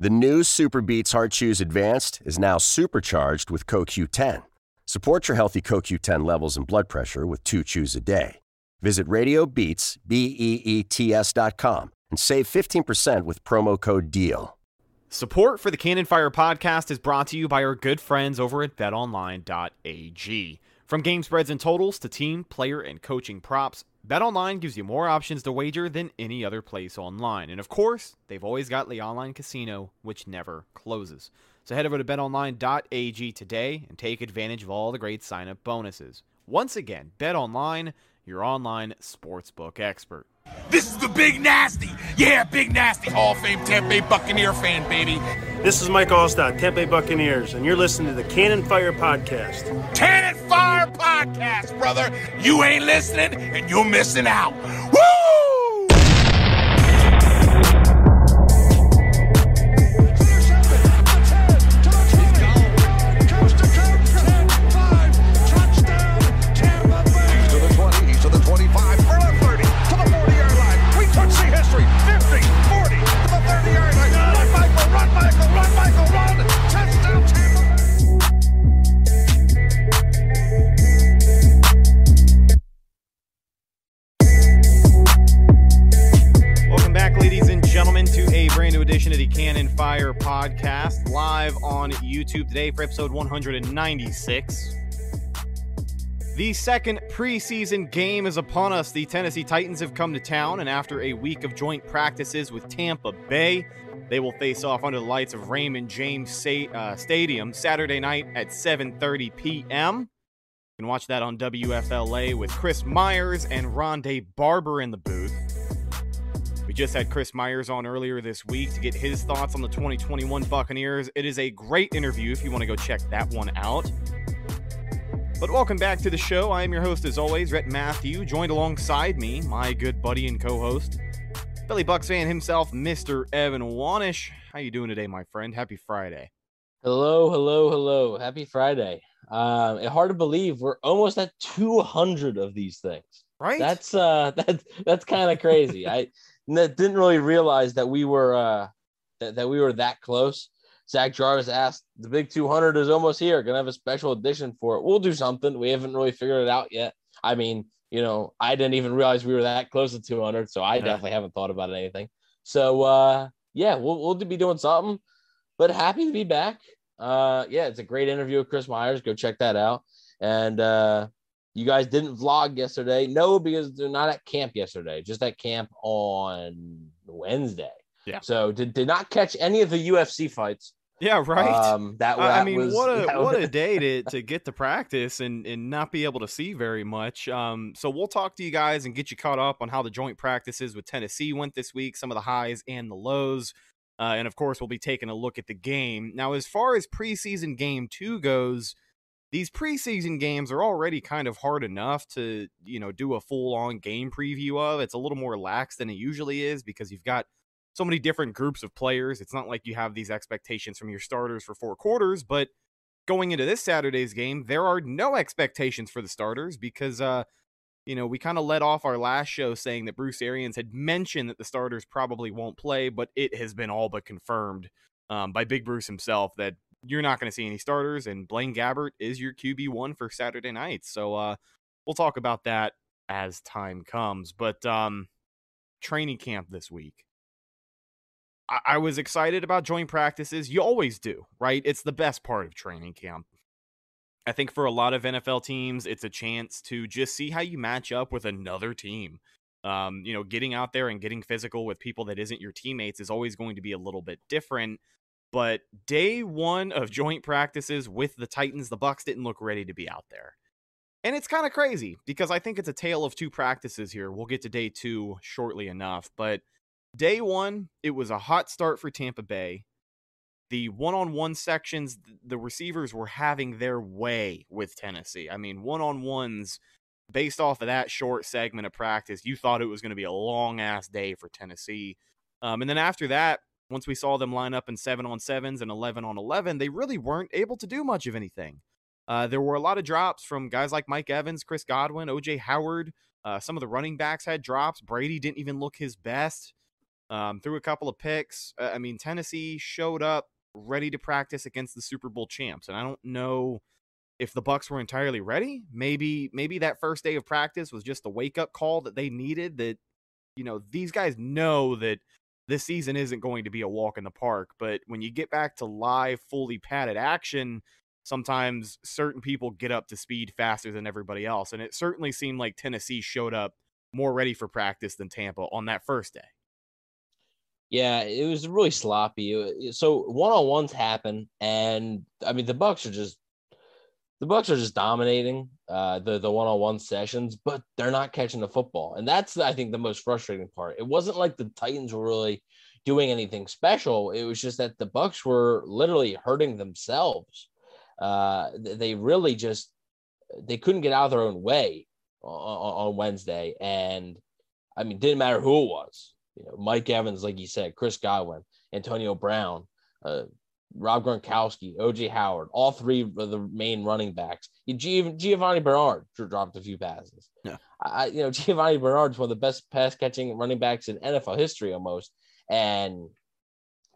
The new SuperBeets Heart Chews Advanced is now supercharged with CoQ10. Support your healthy CoQ10 levels and blood pressure with two chews a day. Visit RadioBeets, B-E-E-T-S dot com and save 15% with promo code DEAL. Support for the Cannon Fire podcast is brought to you by our good friends over at betonline.ag. From game spreads and totals to team, player, and coaching props, BetOnline gives you more options to wager than any other place online. And of course, they've always got the online casino, which never closes. So head over to betonline.ag today and take advantage of all the great sign up bonuses. Once again, BetOnline, your online sportsbook expert. This is the Big Nasty. Yeah, Big Nasty, Hall of Fame Tampa Bay Buccaneer fan, baby. This is Mike Alstott, Tampa Bay Buccaneers, and you're listening to the Cannon Fire Podcast. Cannon Fire Podcast, brother. You ain't listening, and you're missing out. Woo! Brand new edition of the Cannon Fire podcast, live on YouTube today for episode 196. The second preseason game is upon us. The Tennessee Titans have come to town, and after a week of joint practices with Tampa Bay, they will face off under the lights of Raymond James uh, Stadium Saturday night at 7:30 p.m. You can watch that on WFLA with Chris Myers and Rondé Barber in the booth. Just had Chris Myers on earlier this week to get his thoughts on the 2021 Buccaneers. It is a great interview if you want to go check that one out. But welcome back to the show. I am your host, as always, Rhett Matthew, joined alongside me, my good buddy and co-host, Billy Bucks fan himself, Mr. Evan Wanish. How you doing today, my friend? Happy Friday. Hello, hello, hello. Happy Friday. Um, it's hard to believe we're almost at 200 of these things. Right? That's uh that's that's kind of crazy. I n- didn't really realize that we were uh that, that we were that close. Zach Jarvis asked, "The big 200 is almost here. Gonna have a special edition for it. We'll do something. We haven't really figured it out yet. I mean, you know, I didn't even realize we were that close to 200, so I Yeah. definitely haven't thought about anything. So uh, yeah, we'll we'll be doing something. But happy to be back. Uh, yeah, it's a great interview with Chris Myers. Go check that out. And uh, you guys didn't vlog yesterday. No, because they're not at camp yesterday. Just at camp on Wednesday. Yeah. So did, did not catch any of the UFC fights. yeah, right. Um, that, I- that mean, was, what a what was- a day to to get to practice and and not be able to see very much. Um, so we'll talk to you guys and get you caught up on how the joint practices with Tennessee went this week, some of the highs and the lows, uh, and of course we'll be taking a look at the game. Now, as far as preseason game two goes, these preseason games are already kind of hard enough to you know do a full on game preview of. It's a little more lax than it usually is because you've got so many different groups of players. It's not like you have these expectations from your starters for four quarters, but going into this Saturday's game, there are no expectations for the starters because uh you know, we kind of let off our last show saying that Bruce Arians had mentioned that the starters probably won't play, but it has been all but confirmed um, by Big Bruce himself that you're not going to see any starters, and Blaine Gabbert is your QB one for Saturday night. So uh, we'll talk about that as time comes. But um, training camp this week. I-, I was excited about joint practices. You always do, right? It's the best part of training camp. I think for a lot of NFL teams, it's a chance to just see how you match up with another team. Um, you know, getting out there and getting physical with people that isn't your teammates is always going to be a little bit different. But day one of joint practices with the Titans, the Bucks didn't look ready to be out there. And it's kind of crazy because I think it's a tale of two practices here. We'll get to day two shortly enough. But day one, it was a hot start for Tampa Bay. The one on one sections, the receivers were having their way with Tennessee. I mean, one on ones, based off of that short segment of practice, you thought it was going to be a long ass day for Tennessee. Um, and then after that, once we saw them line up in seven on sevens and 11 on 11, they really weren't able to do much of anything. Uh, there were a lot of drops from guys like Mike Evans, Chris Godwin, OJ Howard. Uh, some of the running backs had drops. Brady didn't even look his best. Um, threw a couple of picks. Uh, I mean, Tennessee showed up ready to practice against the Super Bowl champs, and I don't know if the Bucks were entirely ready. Maybe maybe that first day of practice was just the wake up call that they needed. That you know these guys know that this season isn't going to be a walk in the park. But when you get back to live, fully padded action, sometimes certain people get up to speed faster than everybody else. And it certainly seemed like Tennessee showed up more ready for practice than Tampa on that first day. Yeah, it was really sloppy. So one on ones happen, and I mean the Bucks are just the Bucks are just dominating uh, the the one on one sessions, but they're not catching the football, and that's I think the most frustrating part. It wasn't like the Titans were really doing anything special. It was just that the Bucks were literally hurting themselves. Uh, they really just they couldn't get out of their own way on, on Wednesday, and I mean, didn't matter who it was. You know, Mike Evans, like you said, Chris Godwin, Antonio Brown, uh, Rob Gronkowski, OJ Howard, all three of the main running backs. Giovani Bernard dropped a few passes. Yeah, I, you know, Giovani Bernard is one of the best pass catching running backs in NFL history almost, and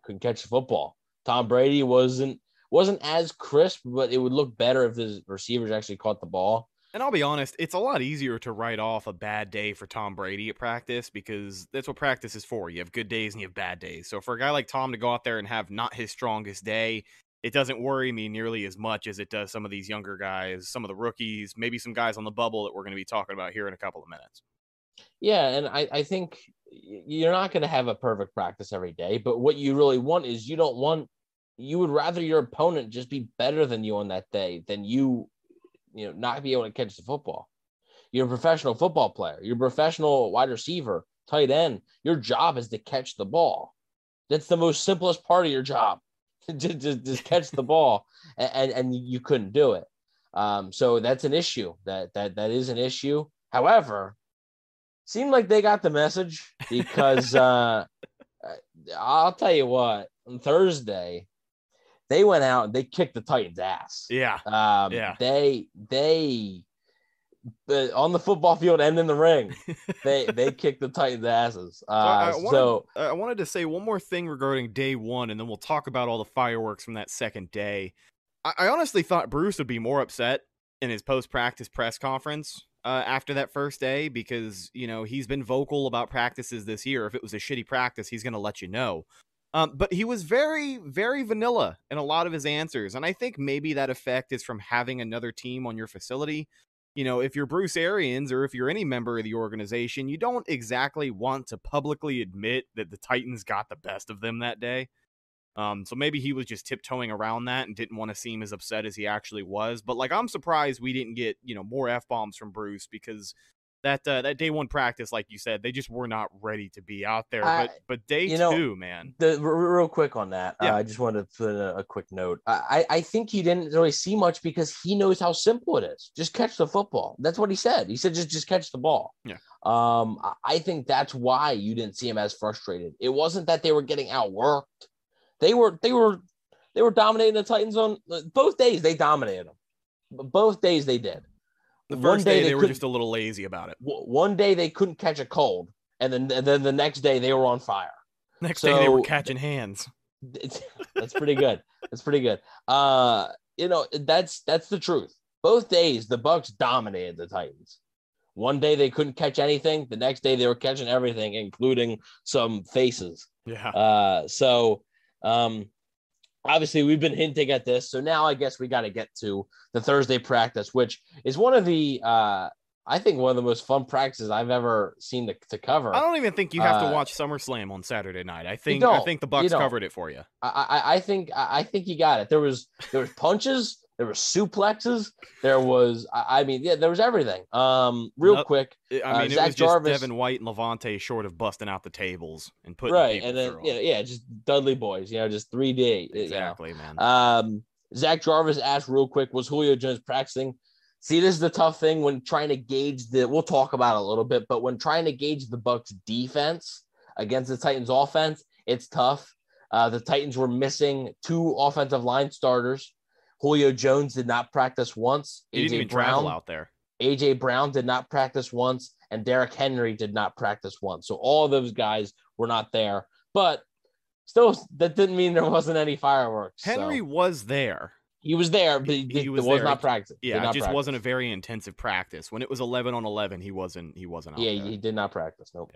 couldn't catch the football. Tom Brady wasn't wasn't as crisp, but it would look better if his receivers actually caught the ball. And I'll be honest, it's a lot easier to write off a bad day for Tom Brady at practice because that's what practice is for. You have good days and you have bad days. So for a guy like Tom to go out there and have not his strongest day, it doesn't worry me nearly as much as it does some of these younger guys, some of the rookies, maybe some guys on the bubble that we're going to be talking about here in a couple of minutes. Yeah, and I, I think you're not going to have a perfect practice every day, but what you really want is you don't want you would rather your opponent just be better than you on that day than you you know, not be able to catch the football. You're a professional football player. You're a professional wide receiver, tight end. Your job is to catch the ball. That's the most simplest part of your job. just, just, just catch the ball, and, and, and you couldn't do it. Um, so that's an issue. That that that is an issue. However, seemed like they got the message because uh, I'll tell you what. On Thursday, they went out and they kicked the Titans' ass. Yeah, um, yeah. They they but on the football field and in the ring, they they kicked the Titans' asses. Uh, I, wanted, so I wanted to say one more thing regarding day one, and then we'll talk about all the fireworks from that second day. I, I honestly thought Bruce would be more upset in his post practice press conference uh, after that first day because you know he's been vocal about practices this year. If it was a shitty practice, he's going to let you know. Um, but he was very, very vanilla in a lot of his answers. And I think maybe that effect is from having another team on your facility. You know, if you're Bruce Arians or if you're any member of the organization, you don't exactly want to publicly admit that the Titans got the best of them that day. Um, so maybe he was just tiptoeing around that and didn't want to seem as upset as he actually was. But like, I'm surprised we didn't get, you know, more F bombs from Bruce because that uh, that day one practice, like you said, they just were not ready to be out there. I, but but day you two, man. The real quick on that, yeah. uh, I just wanted to put a, a quick note. I I think he didn't really see much because he knows how simple it is. Just catch the football. That's what he said. He said just just catch the ball. Yeah. Um, I think that's why you didn't see him as frustrated. It wasn't that they were getting outworked. They were they were they were dominating the Titans on both days. They dominated them. Both days they did. The first day, day, they, they were just a little lazy about it. One day they couldn't catch a cold, and then and then the next day they were on fire. Next so, day they were catching hands. that's pretty good. that's pretty good. Uh, you know that's that's the truth. Both days the Bucks dominated the Titans. One day they couldn't catch anything. The next day they were catching everything, including some faces. Yeah. Uh, so um, obviously we've been hinting at this so now i guess we got to get to the thursday practice which is one of the uh i think one of the most fun practices i've ever seen to, to cover. I don't even think you have uh, to watch summerslam on saturday night. I think i think the bucks covered it for you. I, I i think i think you got it. There was there was punches there were suplexes. There was, I mean, yeah, there was everything. Um, real Nope. quick, I mean, Uh, it Zach was just Jarvis- Devin White and Lavonte short of busting out the tables and putting right, and then yeah, yeah, just Dudley boys, you know, just three D. exactly, man. Um, Zach Jarvis asked real quick, was Julio Jones practicing? See, this is the tough thing when trying to gauge the. We'll talk about it a little bit, but when trying to gauge the Bucks defense against the Titans offense, it's tough. Uh, the Titans were missing two offensive line starters. Julio Jones did not practice once. he didn't AJ even Brown, travel out there. AJ Brown did not practice once, and Derrick Henry did not practice once. So all of those guys were not there. But still, that didn't mean there wasn't any fireworks. Henry So was there. he was there, but he, he was was, there. not practicing. Yeah, it just practice. wasn't a very intensive practice. When it was 11 on 11, he wasn't he wasn't out Yeah, there. he did not practice. Nope.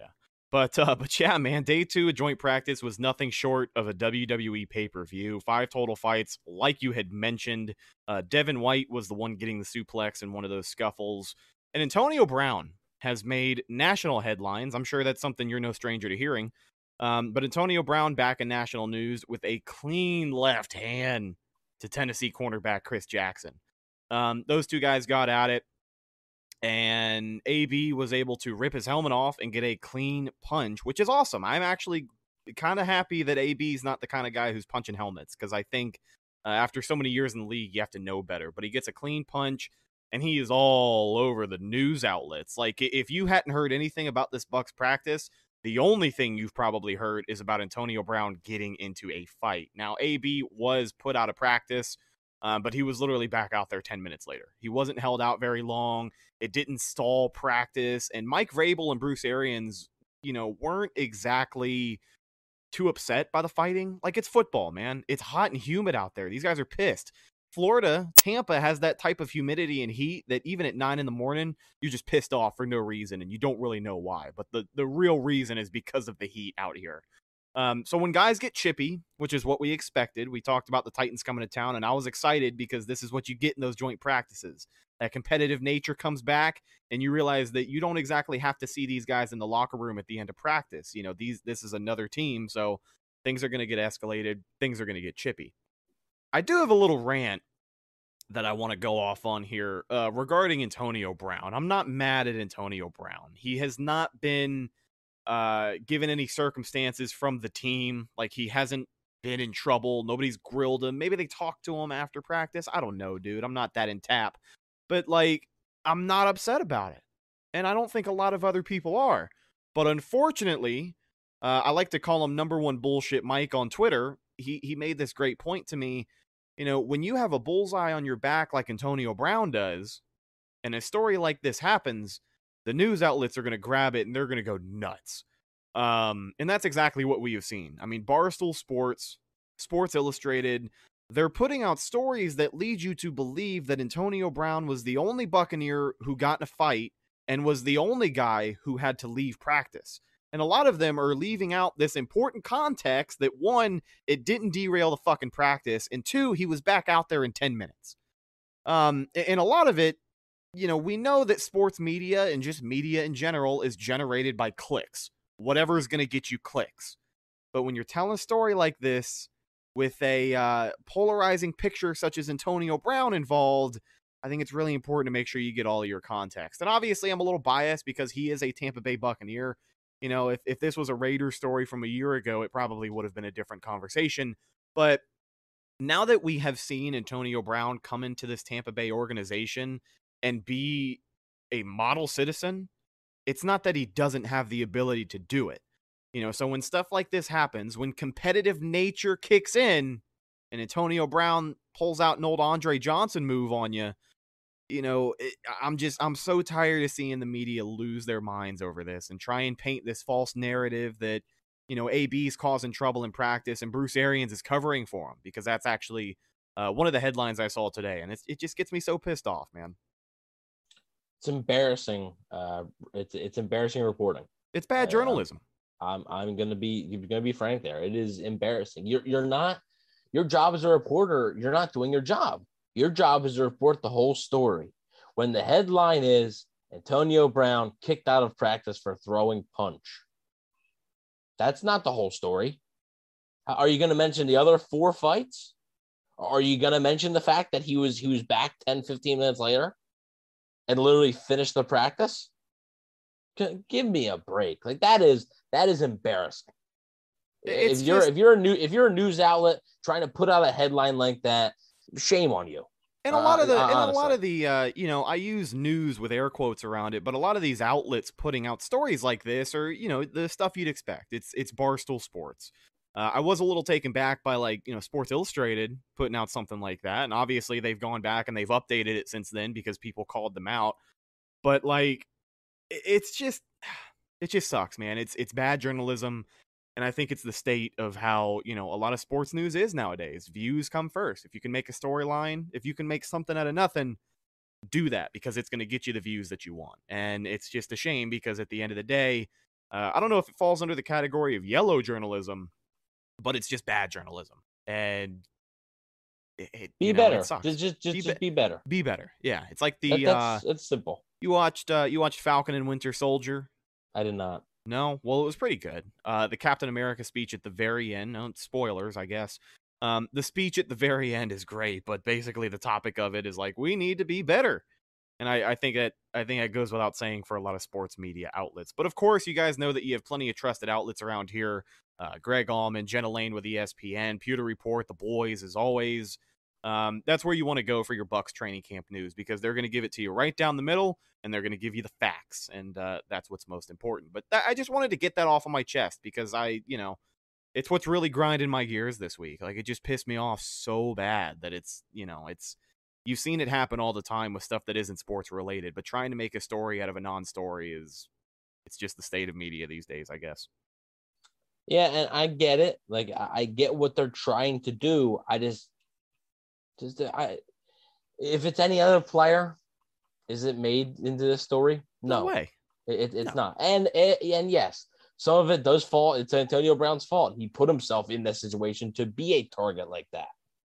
But uh, but yeah, man, day two of joint practice was nothing short of a WWE pay per view. Five total fights, like you had mentioned. Uh, Devin White was the one getting the suplex in one of those scuffles, and Antonio Brown has made national headlines. I'm sure that's something you're no stranger to hearing. Um, but Antonio Brown back in national news with a clean left hand to Tennessee cornerback Chris Jackson. Um, those two guys got at it and AB was able to rip his helmet off and get a clean punch, which is awesome. I'm actually kind of happy that AB is not the kind of guy who's punching helmets because I think uh, after so many years in the league, you have to know better. But he gets a clean punch and he is all over the news outlets. Like if you hadn't heard anything about this Bucks practice, the only thing you've probably heard is about Antonio Brown getting into a fight. Now, AB was put out of practice, um, but he was literally back out there 10 minutes later. He wasn't held out very long. It didn't stall practice. And Mike Vrabel and Bruce Arians, you know, weren't exactly too upset by the fighting. Like it's football, man. It's hot and humid out there. These guys are pissed. Florida, Tampa has that type of humidity and heat that even at nine in the morning, you're just pissed off for no reason and you don't really know why. But the, the real reason is because of the heat out here. Um, so when guys get chippy, which is what we expected, we talked about the Titans coming to town, and I was excited because this is what you get in those joint practices. That competitive nature comes back, and you realize that you don't exactly have to see these guys in the locker room at the end of practice. You know, these this is another team, so things are going to get escalated, things are going to get chippy. I do have a little rant that I want to go off on here uh, regarding Antonio Brown. I'm not mad at Antonio Brown. He has not been uh, given any circumstances from the team. Like he hasn't been in trouble. Nobody's grilled him. Maybe they talked to him after practice. I don't know, dude. I'm not that in tap. But like, I'm not upset about it. And I don't think a lot of other people are. But unfortunately, uh, I like to call him number one bullshit Mike on Twitter. He he made this great point to me. You know, when you have a bullseye on your back like Antonio Brown does, and a story like this happens, the news outlets are going to grab it and they're going to go nuts. Um, and that's exactly what we have seen. I mean, Barstool Sports, Sports Illustrated, they're putting out stories that lead you to believe that Antonio Brown was the only Buccaneer who got in a fight and was the only guy who had to leave practice. And a lot of them are leaving out this important context that one, it didn't derail the fucking practice, and two, he was back out there in 10 minutes. Um, and a lot of it, you know, we know that sports media and just media in general is generated by clicks. Whatever is going to get you clicks. But when you're telling a story like this with a uh, polarizing picture such as Antonio Brown involved, I think it's really important to make sure you get all your context. And obviously, I'm a little biased because he is a Tampa Bay Buccaneer. You know, if, if this was a Raider story from a year ago, it probably would have been a different conversation. But now that we have seen Antonio Brown come into this Tampa Bay organization and be a model citizen, it's not that he doesn't have the ability to do it. You know, so when stuff like this happens, when competitive nature kicks in and Antonio Brown pulls out an old Andre Johnson move on you, you know, it, I'm just I'm so tired of seeing the media lose their minds over this and try and paint this false narrative that you know AB's causing trouble in practice and Bruce Arians is covering for him because that's actually uh, one of the headlines I saw today, and it just gets me so pissed off, man. It's embarrassing. Uh, it's it's embarrassing reporting. It's bad Uh, journalism. I'm I'm gonna be you're gonna be frank there. It is embarrassing. You're you're not your job as a reporter. You're not doing your job. Your job is to report the whole story. When the headline is Antonio Brown kicked out of practice for throwing punch, that's not the whole story. Are you going to mention the other four fights? Are you going to mention the fact that he was he was back 10, 15 minutes later and literally finish the practice? Give me a break. Like that is that is embarrassing. It's if you're just- if you're a new if you're a news outlet trying to put out a headline like that, shame on you. And a lot of the, Uh, and a lot of the, uh, you know, I use news with air quotes around it, but a lot of these outlets putting out stories like this are, you know, the stuff you'd expect. It's it's Barstool Sports. Uh, I was a little taken back by like, you know, Sports Illustrated putting out something like that, and obviously they've gone back and they've updated it since then because people called them out. But like, it's just it just sucks, man. It's it's bad journalism. And I think it's the state of how, you know, a lot of sports news is nowadays. Views come first. If you can make a storyline, if you can make something out of nothing, do that because it's going to get you the views that you want. And it's just a shame because at the end of the day, uh, I don't know if it falls under the category of yellow journalism, but it's just bad journalism. And it, it- Be know, better. Just just just, Be just be- be better. be better. Yeah, it's like the That- uh, that's it's simple. you watched uh, you watched Falcon and Winter Soldier. I did not. No, well, it was pretty good. Uh, the Captain America speech at the very end. No spoilers, I guess. Um, the speech at the very end is great, but basically the topic of it is like we need to be better, and I, I think that I think that goes without saying for a lot of sports media outlets. But of course, you guys know that you have plenty of trusted outlets around here. Uh, Greg Auman, Jenna Laine with ESPN, Pewter Report, the boys as always. Um, that's where you want to go for your Bucks training camp news because they're going to give it to you right down the middle and they're going to give you the facts, and uh, that's what's most important. But that, I just wanted to get that off of my chest because I, you know, it's what's really grinding my gears this week. Like it just pissed me off so bad that it's, you know, it's you've seen it happen all the time with stuff that isn't sports related, but trying to make a story out of a non-story is it's just the state of media these days, I guess. Yeah, and I get it. Like I get what they're trying to do. I just just uh, I if it's any other player, is it made into this story? No, No, way. It, it- it's No. not. And and yes, some of it does fall. It's Antonio Brown's fault. He put himself in that situation to be a target like that.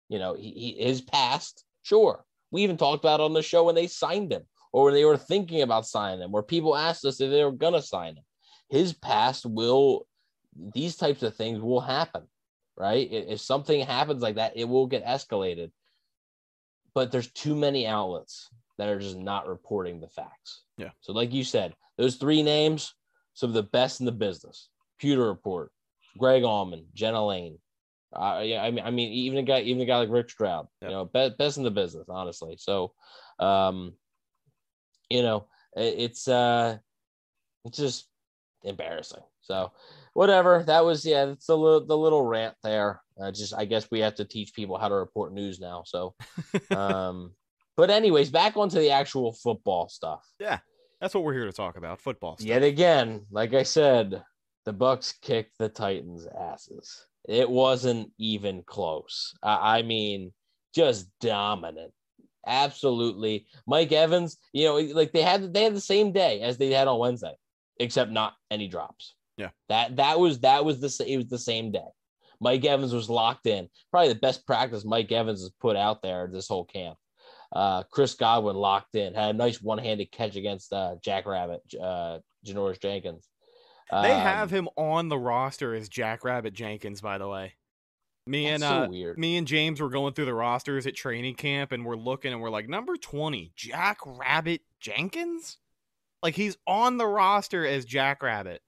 You know, he, he his past. Sure, we even talked about it on the show when they signed him, or when they were thinking about signing him, where people asked us if they were gonna sign him. His past will. These types of things will happen, right? If something happens like that, it will get escalated. But there's too many outlets that are just not reporting the facts. Yeah. So, like you said, those three names, some of the best in the business. Pewter Report, Greg Auman, Jenna Laine. Uh, yeah, I mean, I mean, even a guy, even a guy like Rick Stroud, Yep. you know, best, best in the business, honestly. So, um, you know, it, it's uh, it's just embarrassing. So, whatever. That was yeah, it's the little the little rant there. Uh, just I guess we have to teach people how to report news now. So, um, but anyways, back onto the actual football stuff. Yeah, that's what we're here to talk about. Football stuff. Yet again, like I said, the Bucks kicked the Titans' asses. It wasn't even close. I, I mean, just dominant. Absolutely. Mike Evans, you know, like they had they had the same day as they had on Wednesday, except not any drops. Yeah. That that was that was the it was the same day. Mike Evans was locked in. Probably the best practice Mike Evans has put out there this whole camp. Uh, Chris Godwin locked in, had a nice one-handed catch against uh, Jack Rabbit, uh, Janoris Jenkins. They Um, have him on the roster as Jackrabbit Jenkins, by the way. Me and so uh, weird. me and James were going through the rosters at training camp, and we're looking, and we're like, number twenty, Jack Rabbit Jenkins, like he's on the roster as Jackrabbit.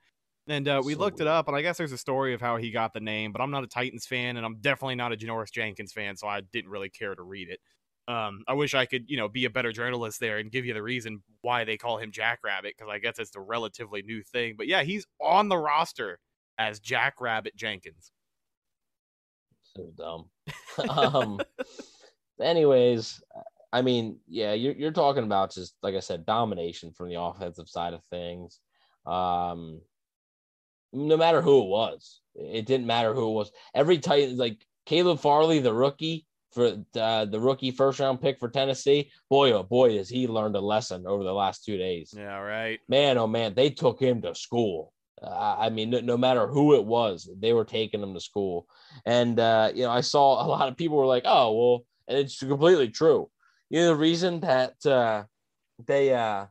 And uh, we So looked it up, and I guess there's a story of how he got the name, but I'm not a Titans fan, and I'm definitely not a Janoris Jenkins fan, so I didn't really care to read it. Um, I wish I could, you know, be a better journalist there and give you the reason why they call him Jackrabbit, because I guess it's a relatively new thing. But yeah, he's on the roster as Jackrabbit Jenkins. so dumb. um, anyways, I mean, yeah, you're you're talking about just like I said, domination from the offensive side of things. Um, no matter who it was, it didn't matter who it was. Every Titan, like Caleb Farley, the rookie for uh, the rookie first round pick for Tennessee, boy oh boy, has he learned a lesson over the last two days Yeah, right. man, oh man, they took him to school. Uh, I mean, no, no matter who it was, they were taking him to school. And uh, you know, I saw a lot of people were like, "Oh, well," and it's completely true. You know, the reason that uh, they uh,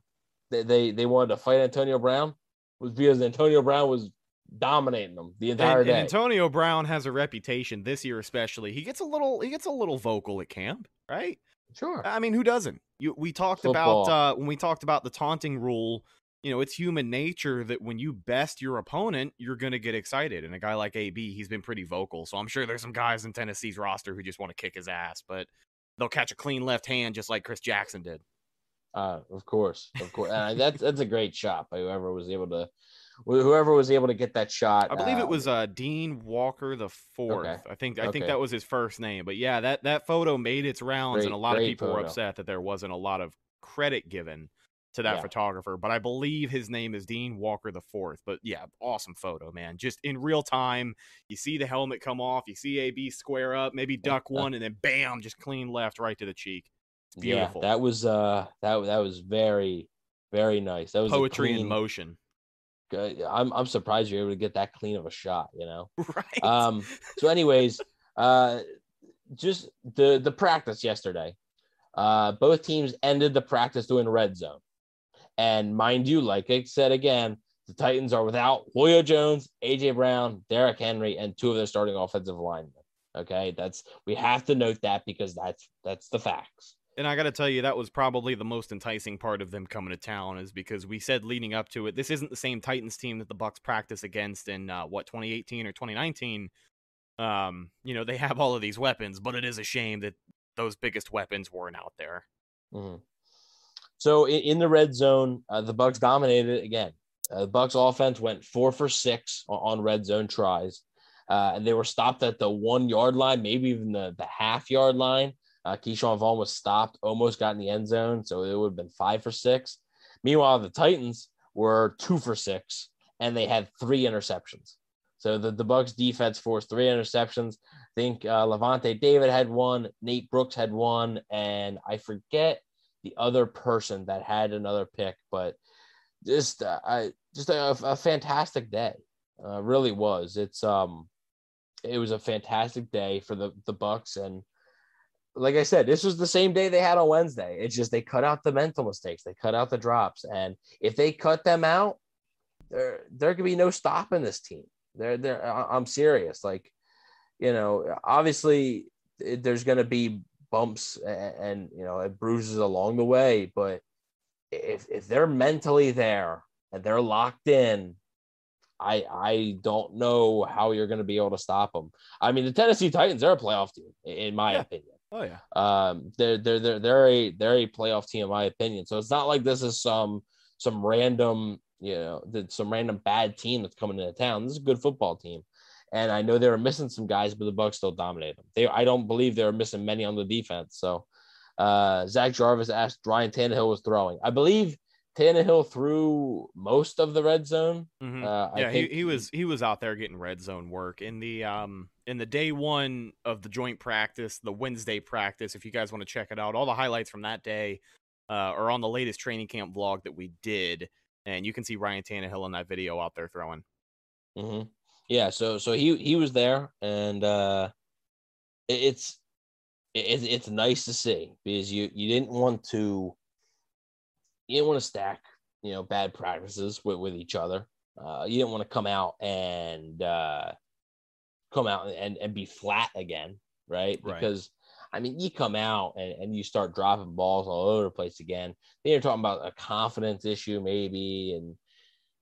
they, they they wanted to fight Antonio Brown was because Antonio Brown was dominating them the entire And, and day. Antonio Brown has a reputation this year, especially. He gets a little, he gets a little vocal at camp, right? sure, I mean, who doesn't? You, we talked about uh, when we talked about the taunting rule. You know, it's human nature that when you best your opponent, you're going to get excited. And a guy like AB, he's been pretty vocal. So I'm sure there's some guys in Tennessee's roster who just want to kick his ass, but they'll catch a clean left hand just like Chris Jackson did. uh, of course, of course. And that's that's a great shot by whoever was able to, whoever was able to get that shot. I believe uh, it was uh, Dean Walker the fourth. Okay. I think I think that was his first name. But yeah, that that photo made its rounds, and a lot of great people were upset that there wasn't a lot of credit given to that Yeah. photographer, but I believe his name is Dean Walker the fourth. But yeah, awesome photo, man. Just in real time, you see the helmet come off, you see AB square up, maybe duck one, and then bam, just clean left right to the cheek. Beautiful. Yeah, that was uh that that was very very nice. That was a Poetry in motion. I'm I'm surprised you're able to get that clean of a shot. You know. Right. Um. So, anyways, uh, just the the practice yesterday. Uh, both teams ended the practice doing red zone, and mind you, like I said again, the Titans are without Julio Jones, AJ Brown, Derrick Henry, and two of their starting offensive linemen. Okay, that's we have to note that because that's that's the facts. And I got to tell you, that was probably the most enticing part of them coming to town, is because we said leading up to it, this isn't the same Titans team that the Bucks practice against in uh, what 2018 or 2019. Um, you know, they have all of these weapons, but it is a shame that those biggest weapons weren't out there. Mhm. So in, the red zone, uh, the Bucks dominated again. Uh, the Bucks offense went four for six on, on red zone tries, uh, and they were stopped at the one yard line, maybe even the, the half yard line. Uh, Ke'Shawn Vaughn was stopped, almost got in the end zone, so it would have been five for six. Meanwhile, the Titans were two for six, and they had three interceptions. So the, the Bucks defense forced three interceptions. I think uh, Lavonte David had one, Nate Brooks had one, and I forget the other person that had another pick, but just uh, I just a, a fantastic day, uh, really was. It's um, it was a fantastic day for the the Bucks, and like I said, this was the same day they had on Wednesday. It's just they cut out the mental mistakes, they cut out the drops, and if they cut them out, there there could be no stopping this team. They're they're I- I'm serious, like you know, obviously there's going to be bumps and, and you know it bruises along the way but if if they're mentally there and they're locked in i i don't know how you're going to be able to stop them i mean the tennessee titans they're a playoff team in my Yeah. opinion Oh yeah, um they're they're they're they're a they're a playoff team in my opinion so it's not like this is some some random you know some random bad team that's coming into town this is a good football team and I know they were missing some guys, but the Bucks still dominated them. They, I don't believe they were missing many on the defense. So, uh, Zach Jarvis asked Ryan Tannehill was throwing. I believe Tannehill threw most of the red zone. Mhm. Uh, I yeah. think He, he was he was out there getting red zone work in the um in the day one of the joint practice, the Wednesday practice. If you guys want to check it out, all the highlights from that day uh, are on the latest training camp vlog that we did, and you can see Ryan Tannehill in that video out there throwing. hmm Yeah, so so he he was there, and uh, it- it's it's it's nice to see because you you didn't want to you didn't want to stack you know bad practices with with each other. Uh, you didn't want to come out and uh, come out and and be flat again, right? Right. Because I mean, you come out and, and you start dropping balls all over the place again. Then you're talking about a confidence issue, maybe, and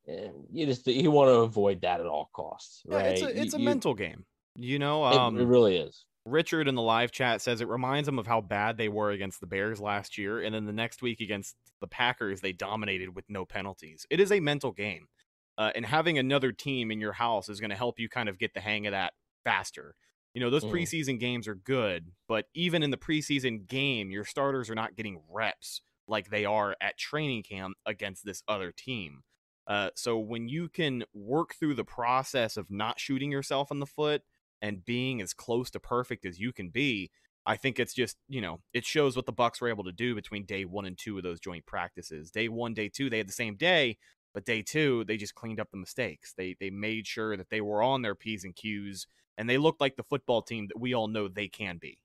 and you just you want to avoid that at all costs, Yeah, right? it's a it's a you- mental game. You know, It, um, it really is. Richard in the live chat says it reminds him of how bad they were against the Bears last year, and then the next week against the Packers, they dominated with no penalties. It is a mental game, uh, and having another team in your house is going to help you kind of get the hang of that faster. You know, those Mhm. preseason games are good, but even in the preseason game, your starters are not getting reps like they are at training camp against this other team. Uh, so when you can work through the process of not shooting yourself in the foot and being as close to perfect as you can be, I think it's just you know it shows what the Bucks were able to do between day one and two of those joint practices. Day one, day two, they had the same day, but day two they just cleaned up the mistakes. They they made sure that they were on their p's and q's, and they looked like the football team that we all know they can be.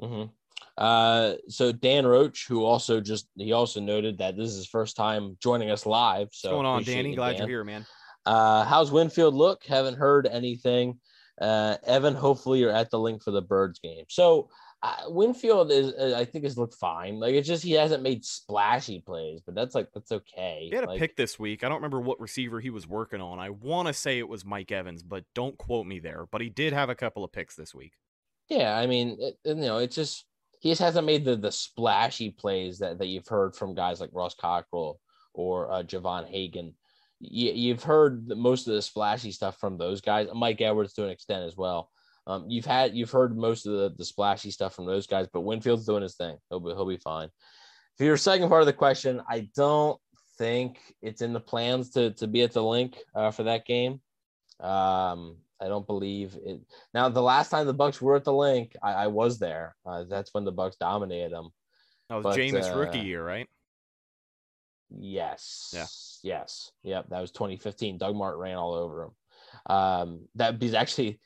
hmm Uh, so Dan Roach, who also just he also noted that this is his first time joining us live. So What's going on, Danny? Glad Dan. you're here, man. Uh, how's Winfield look? Haven't heard anything. Uh, Evan, hopefully you're at the Linc for the Birds game. So uh, Winfield is, uh, I think, has looked fine. Like it's just he hasn't made splashy plays, but that's like that's okay. He had a Like, pick this week. I don't remember what receiver he was working on. I want to say it was Mike Evans, but don't quote me there. But he did have a couple of picks this week. Yeah, I mean, it, you know, it's just he just hasn't made the the splashy plays that, that you've heard from guys like Ross Cockrell or uh, Javon Hagan. You, you've heard the, most of the splashy stuff from those guys. Mike Edwards to an extent as well. Um, you've had you've heard most of the, the splashy stuff from those guys, but Winfield's doing his thing. He'll be he'll be fine. for your second part of the question, I don't think it's in the plans to to be at the Linc uh, for that game. Um, I don't believe it. Now, the last time the Bucks were at the Linc, I, I was there. Uh, that's when the Bucks dominated them. That was But, Jameis rookie uh, year, right? Yes. Yeah. Yes. Yep. That was 2015. Doug Martin ran all over him. Um, that is actually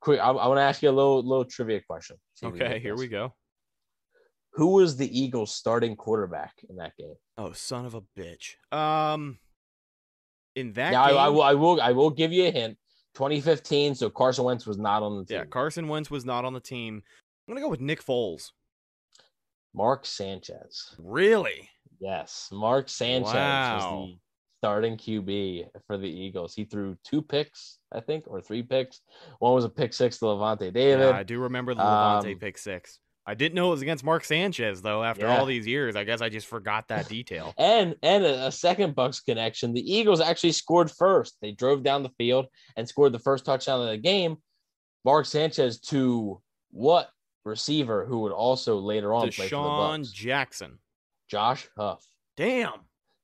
quick. I, I want to ask you a little little trivia question. See if you Okay, here we go. Who was the Eagles' starting quarterback in that game? Oh, son of a bitch. Um, in that now, I, I will. I will. I will give you a hint. 2015. So Carson Wentz was not on the team. yeah, Carson Wentz was not on the team. I'm gonna go with Nick Foles. Mark Sanchez. Really? Yes, Mark Sanchez was the starting QB for the Eagles. He threw two picks, I think, or three picks. One was a pick six to Lavonte David. Yeah, I do remember the Lavonte Um, pick six. I didn't know it was against Mark Sanchez though. After Yeah. all these years, I guess I just forgot that detail. And and a, a second Bucks connection. The Eagles actually scored first. They drove down the field and scored the first touchdown of the game. Mark Sanchez to what receiver who would also later on play for the DeSean Bucks? Jackson. Josh Huff. Damn,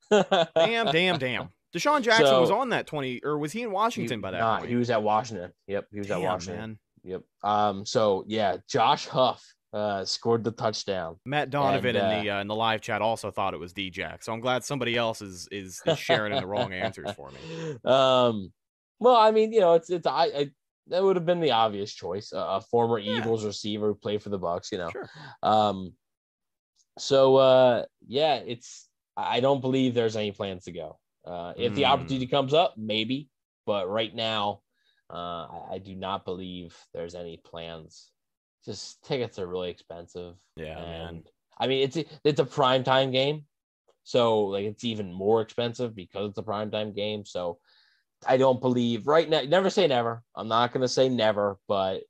damn, damn, damn. DeSean Jackson was on that twenty, or was he in Washington He- by that nah, point? he was at Washington. Yep, he was at Washington. man. Yep. Um. So yeah, Josh Huff uh scored the touchdown. Matt Donovan And, in the uh, in the live chat also thought it was D-Jack. So I'm glad somebody else is is, is sharing in the wrong answers for me. Um. Well, I mean, you know, it's it's I, I that would have been the obvious choice. A, a former Yeah. Eagles receiver who played for the Bucks. You know. Sure. Um. So uh, yeah, it's I don't believe there's any plans to go. Uh, if the Hmm. opportunity comes up, maybe. But right now, uh, I, I do not believe there's any plans. Just tickets are really expensive. Yeah, man. and I mean it's it's a prime time game, so like it's even more expensive because it's a prime time game. So I don't believe right now. Never say never. I'm not gonna say never, but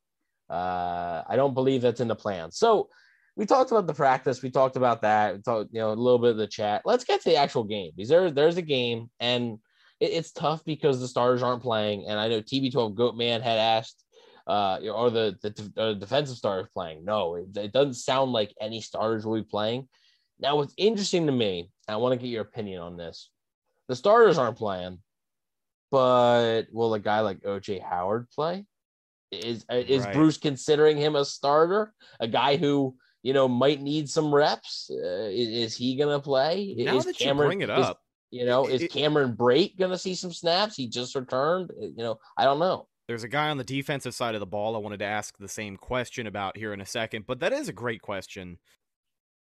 uh, I don't believe that's in the plan. So we talked about the practice. We talked about that. We talked, you know, a little bit of the chat. Let's get to the actual game because there, there's a game, and it, it's tough because the starters aren't playing. And I know TB12 Goatman had asked, uh, or the the uh, defensive starters playing. No, it, it doesn't sound like any starters will be playing. Now, what's interesting to me, I want to get your opinion on this. The starters aren't playing, but will a guy like OJ Howard play? Is is Right. Bruce considering him a starter? A guy who you know might need some reps? Uh, is, is he gonna play? Now is that you bring it is- up, you know, it- is Cameron Brate gonna see some snaps? He just returned. Uh, You know, I don't know. there's a guy on the defensive side of the ball I wanted to ask the same question about here in a second, but that is a great question.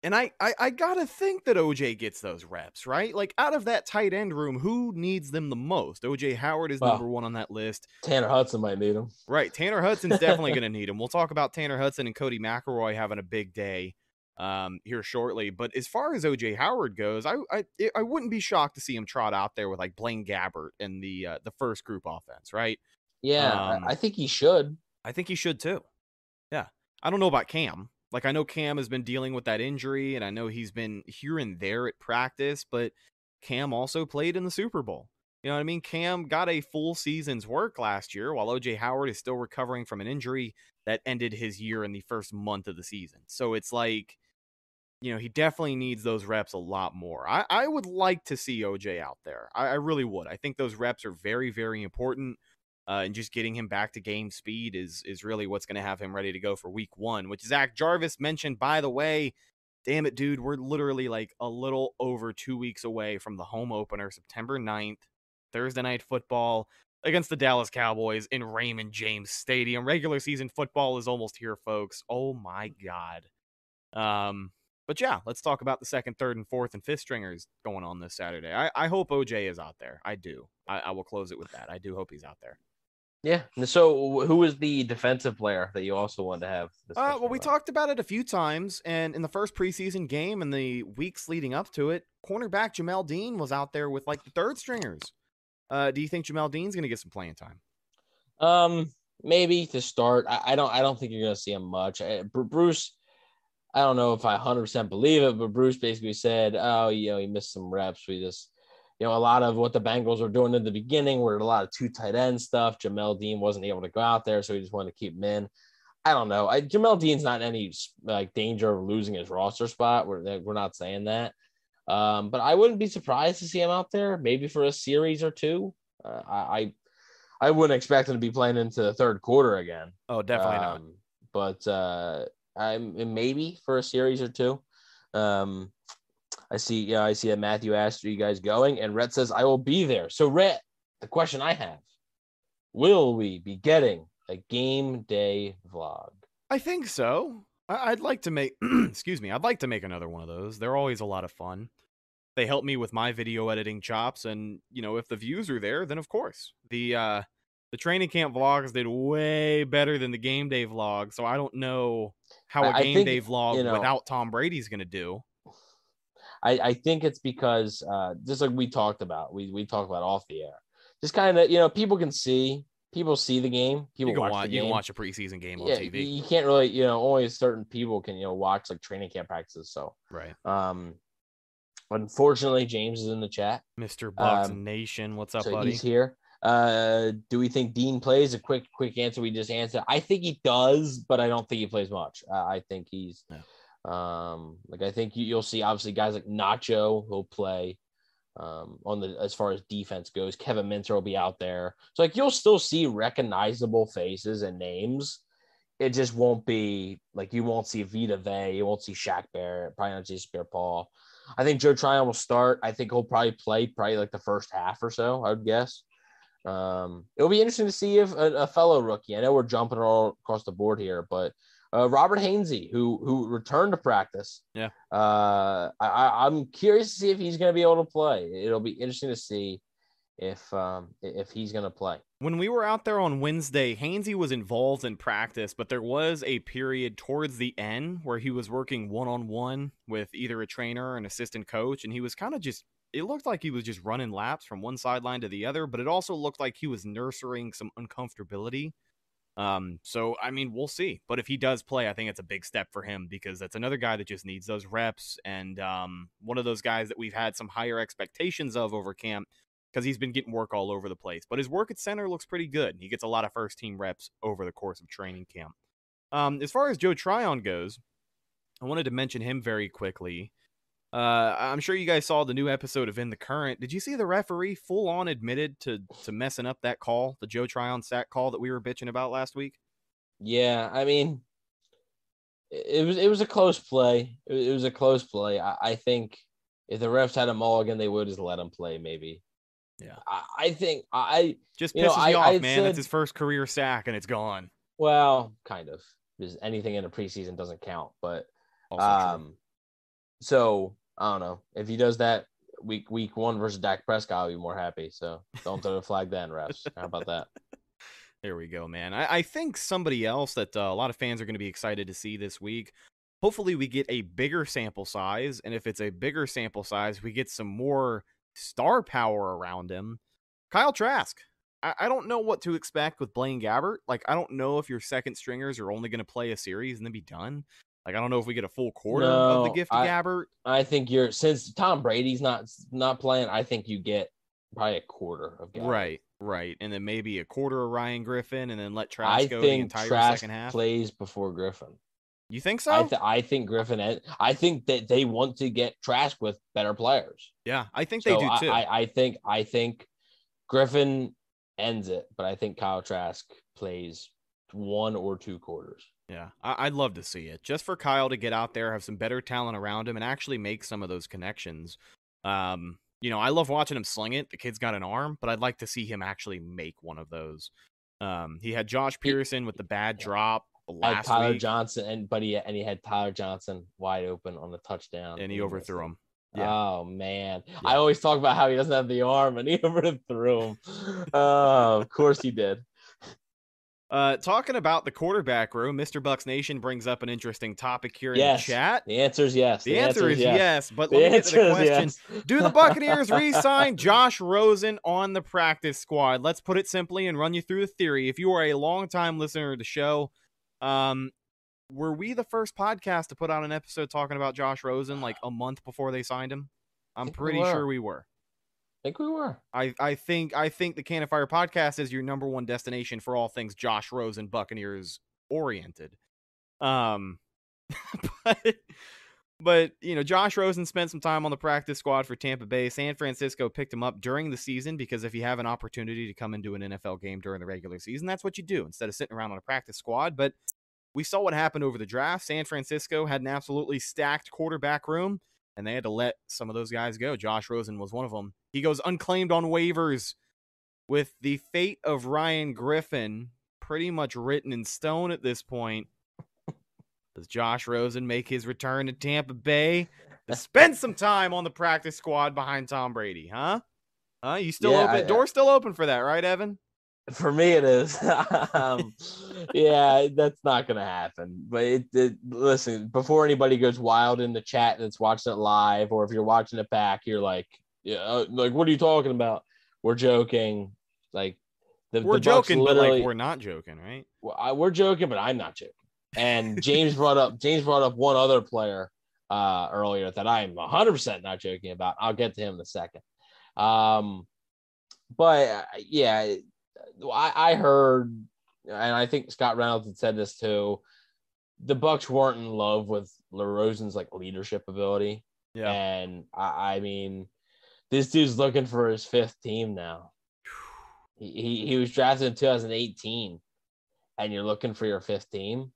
And I, I, I gotta think that OJ gets those reps, right? Like out of that tight end room, who needs them the most? OJ Howard is Well- number one on that list. Tanner Hudson might need him. Right. Tanner Hudson's definitely going to need him. We'll talk about Tanner Hudson and Codey McElroy having a big day um, here shortly. But as far as OJ Howard goes, I, I I wouldn't be shocked to see him trot out there with like Blaine Gabbert in the uh, the first group offense, right? Yeah, Um, I think he should. I think he should too. Yeah. I don't know about Cam. Like I know Cam has been dealing with that injury and I know he's been here and there at practice, but Cam also played in the Super Bowl. You know what I mean? Cam got a full season's work last year while OJ Howard is still recovering from an injury that ended his year in the first month of the season. So it's like you know, he definitely needs those reps a lot more. I, I would like to see OJ out there. I, I really would. I think those reps are very, very important uh, and just getting him back to game speed is is really what's going to have him ready to go for week one. Which Zach Jarvis mentioned, by the way. Damn it, dude, we're literally like a little over two weeks away from the home opener, September 9th, Thursday night football against the Dallas Cowboys in Raymond James Stadium. Regular season football is almost here, folks. Oh my god. Um, but yeah, let's talk about the second, third, and fourth and fifth stringers going on this Saturday. I, I hope OJ is out there. I do. I, I will close it with that. I do hope he's out there. Yeah. So, who was the defensive player that you also wanted to have? Uh, well, we about? talked about it a few times, and in the first preseason game and the weeks leading up to it, cornerback Jamel Dean was out there with like the third stringers. Uh, do you think Jamel Dean's going to get some playing time? Um, maybe to start. I, I don't. I don't think you're going to see him much. I, Bru- Bruce. I don't know if I 100 percent believe it, but Bruce basically said, "Oh, you know, he missed some reps. We just, you know, a lot of what the Bengals were doing in the beginning were a lot of two tight end stuff. Jamel Dean wasn't able to go out there, so he just wanted to keep him in." I don't know. I, Jamel Dean's not in any like danger of losing his roster spot. We're we're not saying that, um, but I wouldn't be surprised to see him out there, maybe for a series or two. Uh, I I wouldn't expect him to be playing into the third quarter again. Oh, definitely um, not. But uh, I'm maybe for a series or two. Um, I see. Yeah, I see that Matthew asked, "Are you guys going?" And Rhett says, "I will be there." So, Rhett, the question I have: Will we be getting a game day vlog? I think so. I'd like to make. excuse me. I'd like to make another one of those. They're always a lot of fun. They help me with my video editing chops, and you know, if the views are there, then of course the uh the training camp vlogs did way better than the game day vlog. So I don't know how a game think, day vlog you know, without Tom Brady's going to do. I, I think it's because uh, just like we talked about, we we talked about off the air. Just kind of you know people can see people see the game. People you watch, watch the game. You can watch a preseason game on TV. You can't really you know only certain people can you know watch like training camp practices. So right. Um, unfortunately, James is in the chat. Mr. Bucks um, Nation, what's up, so buddy? He's here. Uh, do we think Dean plays? A quick, quick answer. We just answered. I think he does, but I don't think he plays much. Uh, I think he's, yeah. Um, like I think you, you'll see obviously guys like Nacho will play, um, on the as far as defense goes. Kevin Minter will be out there, so like you'll still see recognizable faces and names. It just won't be like you won't see Vita Vea, you won't see Shaq Barrett, probably not see Pierre Paul. I think Joe Tryon will start. I think he'll probably play probably like the first half or so. I would guess. Um, it'll be interesting to see if a, a, fellow rookie. I know we're jumping all across the board here, but uh, Robert Hainsey, who who returned to practice, yeah, uh, I, I'm curious to see if he's going to be able to play. It'll be interesting to see if um, if he's going to play. When we were out there on Wednesday, Hainsey was involved in practice, but there was a period towards the end where he was working one on one with either a trainer or an assistant coach, and he was kind of just it looked like he was just running laps from one sideline to the other, but it also looked like he was nurturing some uncomfortability. Um, so I mean, we'll see. But if he does play, I think it's a big step for him because that's another guy that just needs those reps and um, one of those guys that we've had some higher expectations of over camp because he's been getting work all over the place. But his work at center looks pretty good. He gets a lot of first team reps over the course of training camp. Um, as far as Joe Tryon goes, I wanted to mention him very quickly. Uh, I'm sure you guys saw the new episode of In the Current. Did you see the referee full on admitted to to messing up that call, the Joe Tryon sack call that we were bitching about last week? Yeah, I mean, it was it was a close play. It was a close play. I, I think if the refs had a mulligan, they would just let him play. Maybe. Yeah, I, I think I just pisses know, me I, off, I man. Said, it's his first career sack, and it's gone. Well, kind of because anything in a preseason doesn't count. But also um, true. so I don't know if he does that week week one versus Dak Prescott, I'll be more happy. So don't throw the flag then, refs. How about that? There we go, man. I, I think somebody else that uh, a lot of fans are going to be excited to see this week. Hopefully, we get a bigger sample size, and if it's a bigger sample size, we get some more star power around him. Kyle Trask. I, I don't know what to expect with Blaine Gabbert. Like, I don't know if your second stringers are only going to play a series and then be done. Like I don't know if we get a full quarter no, of the gift of Gabbert. I think you're since Tom Brady's not not playing. I think you get probably a quarter of Gabbert. Right, right, and then maybe a quarter of Ryan Griffin, and then let Trask I go the entire Trask second half. Plays before Griffin. You think so? I, th- I think Griffin. I think that they want to get Trask with better players. Yeah, I think so they do too. I, I think I think Griffin ends it, but I think Kyle Trask plays one or two quarters. Yeah, I- would love to see it just for Kyle to get out there, have some better talent around him, and actually make some of those connections. Um, you know, I love watching him sling it. The kid's got an arm, but I'd like to see him actually make one of those. Um, he had Josh Pearson with the bad drop last Tyler week. Johnson, and but he and he had Tyler Johnson wide open on the touchdown, and he overthrew him. Yeah. Oh man, yeah. I always talk about how he doesn't have the arm, and he overthrew him. oh, of course he did. Uh, talking about the quarterback room, Mr. Bucks Nation brings up an interesting topic here yes. in the chat. The answer is yes. The, the answer, answer, is yes. yes but the let me get to the question: yes. Do the Buccaneers re-sign Josh Rosen on the practice squad? Let's put it simply and run you through the theory. If you are a long-time listener to the show, um, were we the first podcast to put out an episode talking about Josh Rosen like a month before they signed him? I'm pretty we sure we were think we were. I, I think I think the Cannon Fire podcast is your number one destination for all things Josh Rosen Buccaneers oriented. Um, but but you know, Josh Rosen spent some time on the practice squad for Tampa Bay. San Francisco picked him up during the season because if you have an opportunity to come into an NFL game during the regular season, that's what you do instead of sitting around on a practice squad. But we saw what happened over the draft. San Francisco had an absolutely stacked quarterback room, and they had to let some of those guys go. Josh Rosen was one of them. He goes unclaimed on waivers with the fate of Ryan Griffin pretty much written in stone at this point. Does Josh Rosen make his return to Tampa Bay to spend some time on the practice squad behind Tom Brady? Huh? Huh? You still Yeah, open? I- door still open for that, right, Evan? For me, it is. um, yeah, that's not gonna happen. But it, it, listen, before anybody goes wild in the chat that's watching it live, or if you're watching it back, you're like, yeah, uh, like, what are you talking about? We're joking. Like, the, We're the joking, but like we're not joking, right? well, I, we're joking, but I'm not joking. And James brought up James brought up one other player uh, earlier that I'm 100 percent not joking about. I'll get to him in a second. Um, but uh, yeah, I, I heard, and I think Scott Reynolds had said this too. The Bucks weren't in love with LaRosen's like leadership ability, Yeah. and I, I mean, this dude's looking for his fifth team now. He, he, he was drafted in 2018 and you're looking for your fifth team.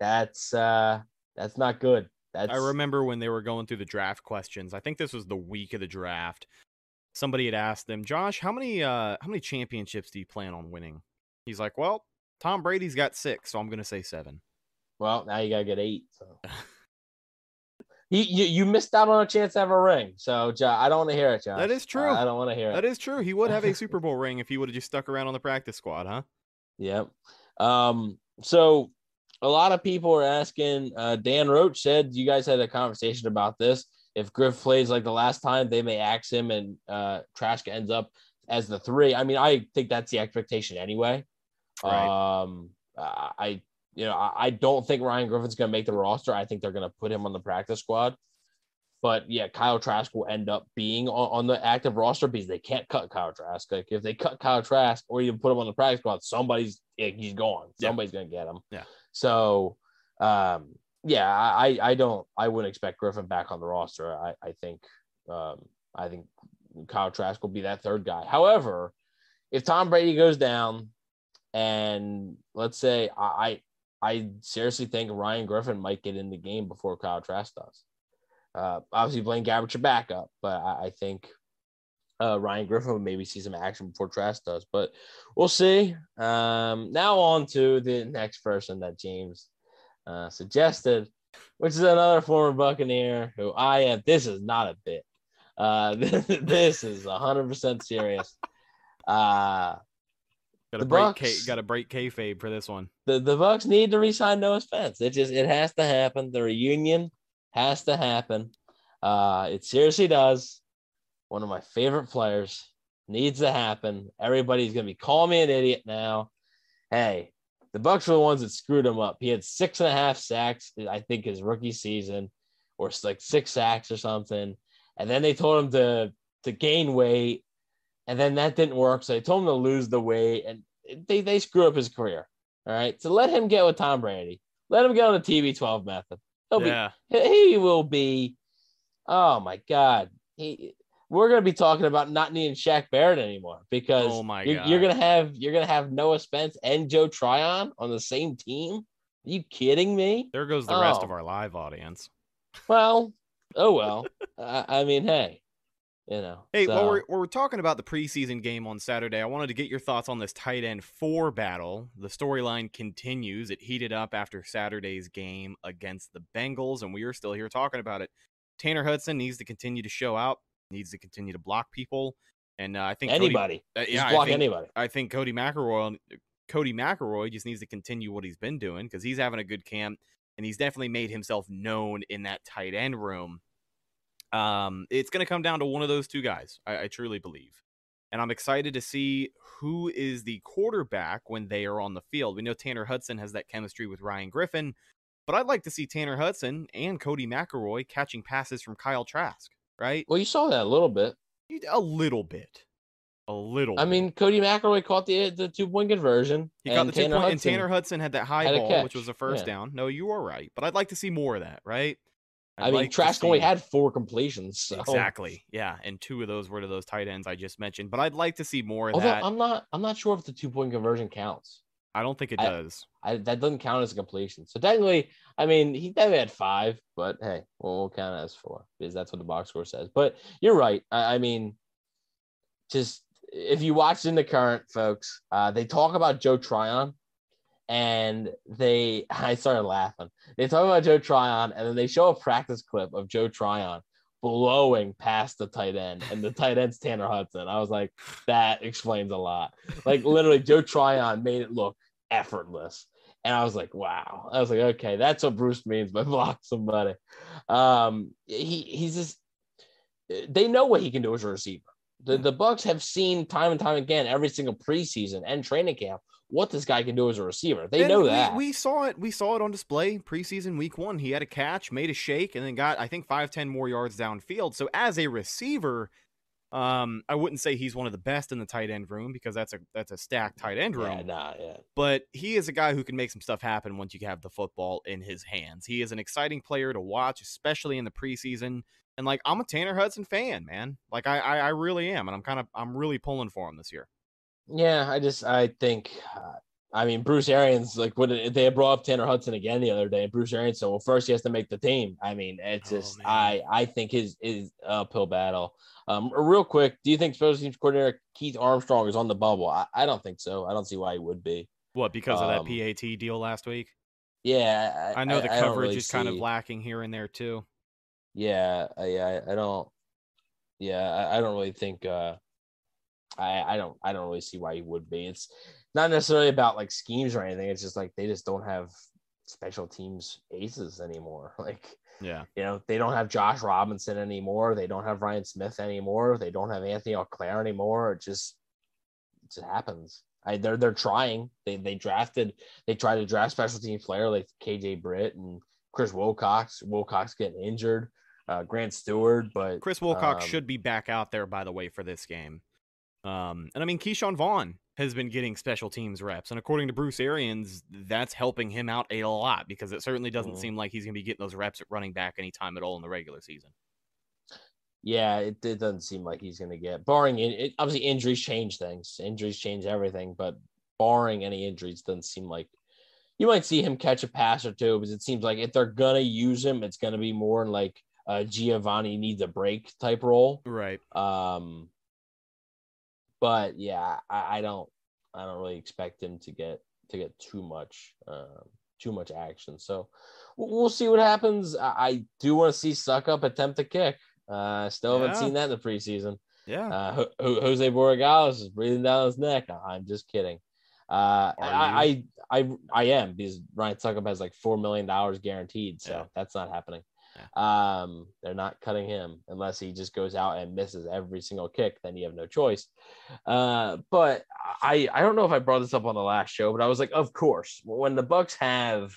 That's uh that's not good. That's I remember when they were going through the draft questions. I think this was the week of the draft. Somebody had asked them, "Josh, how many uh how many championships do you plan on winning?" He's like, "Well, Tom Brady's got 6, so I'm going to say 7." well now you gotta get eight. So you, you you missed out on a chance to have a ring. So Jo- I don't want to hear it, Josh. That is true. I don't want to hear it. That is true. He would have a Super Bowl ring if he would have just stuck around on the practice squad, huh? Yep. Um, so a lot of people are asking, uh, Dan Roach said you guys had a conversation about this. If Griff plays like the last time, they may axe him and uh Trask ends up as the three. I mean, I think that's the expectation anyway. Right. Um I you know, I, I don't think Ryan Griffin's gonna make the roster. I think they're gonna put him on the practice squad. But yeah, Kyle Trask will end up being on, on the active roster because they can't cut Kyle Trask. Like if they cut Kyle Trask or you put him on the practice squad, somebody's yeah, he's gone. Yeah. Somebody's gonna get him. Yeah. So um yeah, I I don't I wouldn't expect Griffin back on the roster. I, I think um I think Kyle Trask will be that third guy. However, if Tom Brady goes down and let's say I I, seriously think Ryan Griffin might get in the game before Kyle Trask does. Uh, obviously, Blaine Gabbert your backup, but I, I think uh, Ryan Griffin would maybe see some action before Trask does. But we'll see. Um, now on to the next person that James uh, suggested, which is another former Buccaneer who I am. This is not a bit. Uh, this is hundred percent serious. Uh, Got to break K, got to break kayfabe for this one. the the Bucks need to resign Noah Spence. It just it has to happen. The reunion has to happen. Uh, it seriously does. One of my favorite players needs to happen. Everybody's gonna be calling me an idiot now. Hey, the Bucks were the ones that screwed him up. He had six and a half sacks, I think, his rookie season, or like six sacks or something. And then they told him to to gain weight, and then that didn't work. So they told him to lose the weight, and they they screw up his career. All right. So let him get with Tom Brady. Let him get on the TB12 method. He'll yeah. be he will be. Oh my God. He we're gonna be talking about not needing Shaq Barrett anymore because Oh my you're, God. you're gonna have you're gonna have Noah Spence and Joe Tryon on the same team. Are you kidding me? There goes the rest Oh. of our live audience. Well, oh well. I, I mean, hey, you know. Hey, so- while we're, while we're talking about the preseason game on Saturday, I wanted to get your thoughts on this tight end four battle. The storyline continues. It heated up after Saturday's game against the Bengals, and we are still here talking about it. Tanner Hudson needs to continue to show out, needs to continue to block people, and uh, I think Codey- anybody. uh, Just yeah, I think, anybody. I think Codey McElroy, Codey McElroy just needs to continue what he's been doing because he's having a good camp and he's definitely made himself known in that tight end room. Um, it's going to come down to one of those two guys, I, I truly believe, and I'm excited to see who is the quarterback when they are on the field. We know Tanner Hudson has that chemistry with Ryan Griffin, but I'd like to see Tanner Hudson and Codey McElroy catching passes from Kyle Trask, right? Well, you saw that a little bit. A little bit. a little. I bit. mean, Codey McElroy caught the the two point conversion. he got and the two Tanner point, and Hudson- Tanner Hudson had that high had ball, which was a first Yeah. down. No, you are right, but I'd like to see more of that, right? I'd I mean, like Trask only had four completions. So. exactly, yeah, and two of those were to those tight ends I just mentioned. But I'd like to see more of Although that. I'm not, I'm not sure if the two point conversion counts. I don't think it I- does. I, that doesn't count as a completion. So technically, I mean, he definitely had five, but hey, we'll, we'll count it as four because that's what the box score says. But you're right. I, I mean, just if you watch in the current, folks, uh, they talk about Joe Tryon, and they I started laughing. They talk about Joe Tryon, and then they show a practice clip of Joe Tryon blowing past the tight end, and the tight end's Tanner Hudson. I was like, that explains a lot. Like literally, Joe Tryon made it look effortless. And I was like, wow. I was like, okay, that's what Bruce means by block somebody. Um, he he's just they know what he can do as a receiver. The the Bucks have seen time and time again every single preseason and training camp what this guy can do as a receiver. They And know we- that. We, saw it. We saw it on display preseason week one. He had a catch, made a shake, and then got I think five, ten more yards downfield. So as a receiver, um, I wouldn't say he's one of the best in the tight end room because that's a that's a stacked tight end room. yeah, nah, yeah. But he is a guy who can make some stuff happen once you have the football in his hands. He is an exciting player to watch, especially in the preseason. And like I'm a Tanner Hudson fan, man. Like I I, I really am, and I'm kind of I'm really pulling for him this year. Yeah, I just I think uh, I mean Bruce Arians like what they brought up Tanner Hudson again the other day. and Bruce Arians said, "Well, first he has to make the team." I mean, it's Oh, just man. I I think his is uphill battle. Um, real quick, do you think special teams coordinator Keith Armstrong is on the bubble? I, I don't think so. I don't see why he would be. What because of that Um, PAT deal last week? Yeah, I know the I coverage really is kind of lacking here and there too. Yeah, I, yeah, I don't. Yeah, I, I don't really think. uh I I don't I don't really see why he would be. It's not necessarily about like schemes or anything. It's just like they just don't have special teams aces anymore. Like Yeah. you know they don't have Josh Robinson anymore. They don't have Ryan Smith anymore. They don't have Anthony Auclair anymore. It just it just happens. I, they're they're trying. They they drafted. They tried to draft special team player like KJ Britt and Chris Wilcox. Wilcox getting injured. Uh, Grant Stuart, but Chris Wilcox um, should be back out there, by the way, for this game. Um, and I mean, Ke'Shawn Vaughn has been getting special teams reps, and according to Bruce Arians, that's helping him out a lot because it certainly doesn't Mhm. seem like he's going to be getting those reps at running back anytime at all in the regular season. yeah, it, it doesn't seem like he's going to get barring in- it, obviously injuries change things. Injuries change everything, but barring any injuries, doesn't seem like you might see him catch a pass or two because it seems like if they're gonna use him, it's gonna be more in like a Giovani needs a break type role. Right. Um, but yeah, I, I don't, I don't really expect him to get to get too much, um, too much action. So we'll, we'll see what happens. I, I do want to see Succop attempt to kick. Uh, still haven't seen that in the preseason. Yeah. Uh, Ho- Jose Borregales is breathing down his neck. I'm just kidding. Uh, I, I, I, I am because Ryan Succop has like four million dollars guaranteed, so Yeah. that's not happening. Um, they're not cutting him unless he just goes out and misses every single kick. Then you have no choice. Uh, but I, I don't know if I brought this up on the last show, but I was like, of course, when the Bucks have,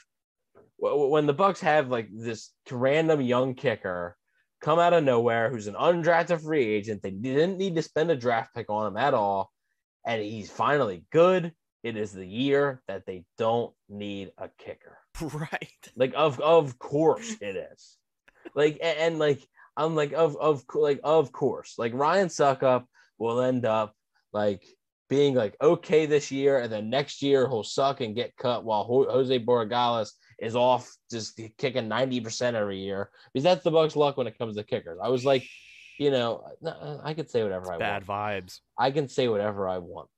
when the Bucks have like this random young kicker come out of nowhere who's an undrafted free agent. They didn't need to spend a draft pick on him at all. And he's finally good. It is the year that they don't need a kicker. Right. Like of of course it is. Like and, and, like I'm like of of like of course. Like Ryan Succop will end up like being like okay this year, and then next year he'll suck and get cut while Ho- Jose Borregales is off just kicking 90% every year because that's the Bucks' luck when it comes to kickers. I was like, you know, I could say whatever I want. Bad want. vibes. I can say whatever I want.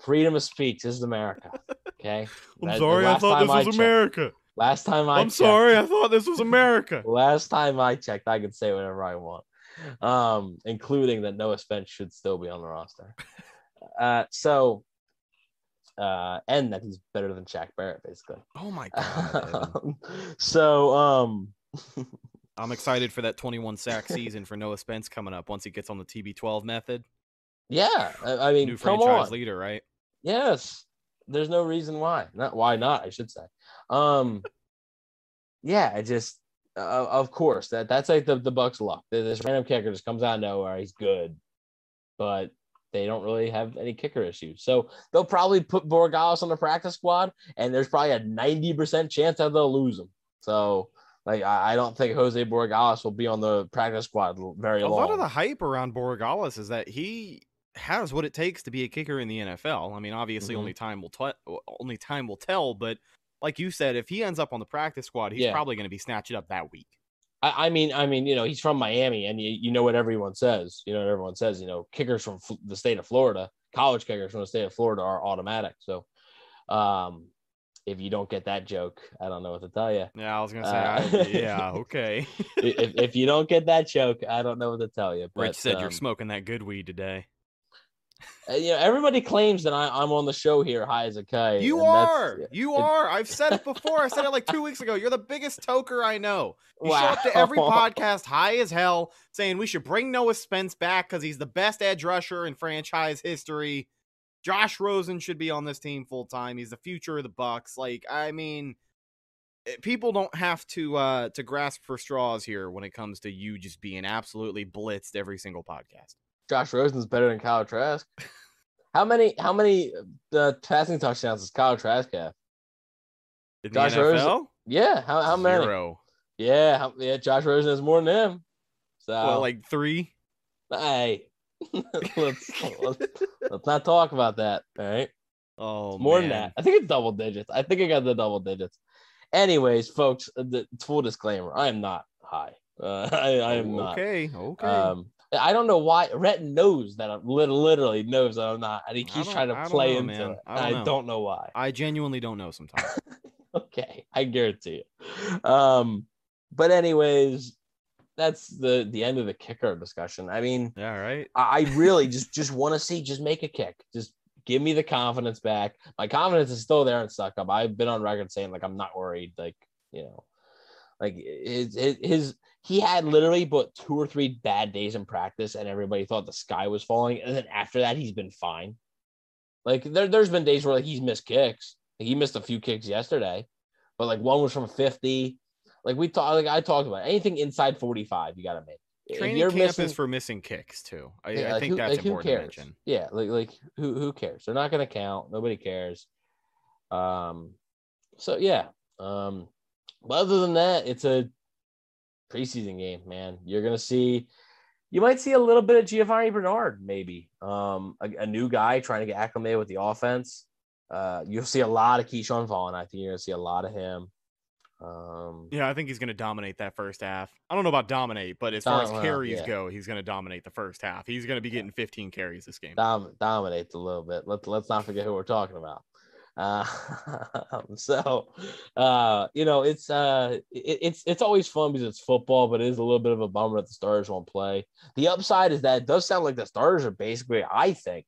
Freedom of speech. This is America. Okay. I'm that- the last time checked- America. Last time I I'm checked- sorry, I thought this was America. Last time I checked, I could say whatever I want, um, including that Noah Spence should still be on the roster. Uh, so, uh, and that he's better than Shaq Barrett, basically. Oh my god. Um, so, um, I'm excited for that 21 sack season for Noah Spence coming up once he gets on the TB12 method. yeah, I, I mean, New come franchise on. leader, right? Yes, there's no reason why. Not why not, I should say. Um, yeah, I just, uh, of course, that that's like the the Bucks' luck. This random kicker just comes out of nowhere. He's good, but they don't really have any kicker issues. So they'll probably put Borregales on the practice squad, and there's probably a 90% chance that they'll lose him. So like I, I don't think Jose Borregales will be on the practice squad very A long. lot of the hype around Borregales is that he has what it takes to be a kicker in the NFL. I mean, obviously, Mhm. only time will tell. Only time will tell. But like you said, if he ends up on the practice squad, he's Yeah. probably going to be snatched up that week. I, I mean, I mean, you know, he's from Miami, and you, you know what everyone says. You know what everyone says. You know, kickers from F- the state of Florida, college kickers from the state of Florida are automatic. So, um, if you don't get that joke, I don't know what to tell you. Yeah, I was going to say, Uh, I, yeah, okay. if, if you don't get that joke, I don't know what to tell you. But Rich said you're um, smoking that good weed today. Uh, you know, everybody claims that I, I'm on the show here, high as a kite. You are. You are. I've said it before. I said it like two weeks ago. You're the biggest toker I know. You show up to every podcast high as hell saying we should bring Noah Spence back because he's the best edge rusher in franchise history. Josh Rosen should be on this team full time. He's the future of the Bucks. Like, I mean, eh, people don't have to uh to grasp for straws here when it comes to you just being absolutely blitzed every single podcast. Josh Rosen's better than Kyle Trask. How many? How many uh, passing touchdowns does Kyle Trask have? In Josh Rosen- Yeah, how, how many? Zero. Yeah, how, yeah. Josh Rosen has more than him. So Well, like three. hey, let's, let's let's not talk about that. All right, Oh, more than that. I think it's double digits. I think I got the double digits. Anyways, folks, the full disclaimer: I am not high. Uh, I, I am not. Okay. Okay. Um, I don't know why Rhett knows that I'm literally knows that I'm not, and he I keeps trying to play know, into man. it. I don't I know. don't know why. I genuinely don't know sometimes. okay, I guarantee you. Um, but anyways, that's the the end of the kicker discussion. I mean, yeah, right. I, I really just just want to see just make a kick. Just give me the confidence back. My confidence is still there and Succop. I've been on record saying like I'm not worried. Like you know, like his, his he had literally but two or three bad days in practice, and everybody thought the sky was falling. And then after that, he's been fine. Like there, there's been days where like he's missed kicks. Like, he missed a few kicks yesterday, but like one was from 50. Like we talked, like I talked about anything inside 45, you got to make. Training you're camp missing- is for missing kicks too. I, yeah, I like, think who- that's like, important to mention. Yeah, like like who who cares? They're not gonna count. Nobody cares. Um, so yeah. Um, but other than that, it's a preseason game, man. You're gonna see. You might see a little bit of Giovani Bernard, maybe. Um, a, a new guy trying to get acclimated with the offense. Uh, you'll see a lot of Ke'Shawn Vaughn. I think you're gonna see a lot of him. Um, Yeah, I think he's going to dominate that first half. I don't know about dominate, but as far as carries yeah. go, he's going to dominate the first half. He's going to be getting 15 carries this game. dom- dominates a little bit. Let's let's not forget who we're talking about. Uh, so, uh, you know, it's uh, it, it's it's always fun because it's football, but it is a little bit of a bummer that the starters won't play. The upside is that it does sound like the starters are basically, I think,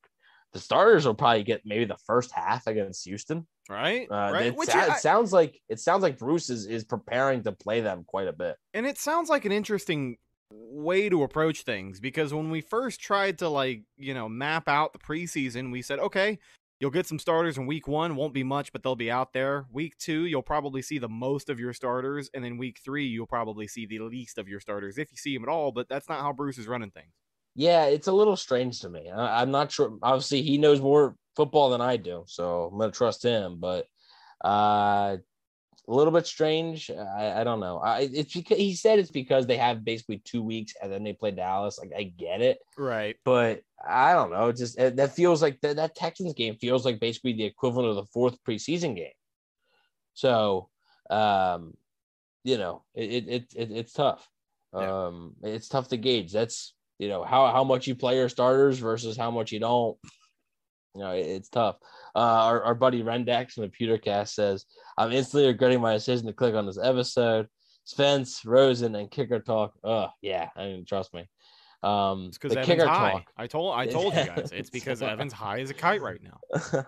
the starters will probably get maybe the first half against Houston. Right? Uh, right? It, I- it sounds like it sounds like Bruce is, is preparing to play them quite a bit. and it sounds like an interesting way to approach things because when we first tried to like you know map out the preseason we said okay you'll get some starters in week one won't be much but they'll be out there week two you'll probably see the most of your starters and then week three you'll probably see the least of your starters if you see them at all but that's not how bruce is running things Yeah, it's a little strange to me. I, I'm not sure. Obviously, he knows more football than I do, so I'm gonna trust him. But uh, a little bit strange. I, I don't know. I, it's because he said it's because they have basically two weeks and then they play Dallas. Like I get it, right but I don't know. It just it, that feels like that, that Texans game feels like basically the equivalent of the fourth preseason game. So, um, you know, it, it, it, it it's tough. Yeah. Um, it's tough to gauge. That's you know how how much you play your starters versus how much you don't. You know, it- it's tough. Uh, our, our buddy Rendex from the Pewtercast says, "I'm instantly regretting my decision to click on this episode." Spence, Rosen, and kicker talk. Oh yeah, I mean, trust me. Um, it's because evan's kicker high talk. i told i told you guys it's because evan's high as a kite right now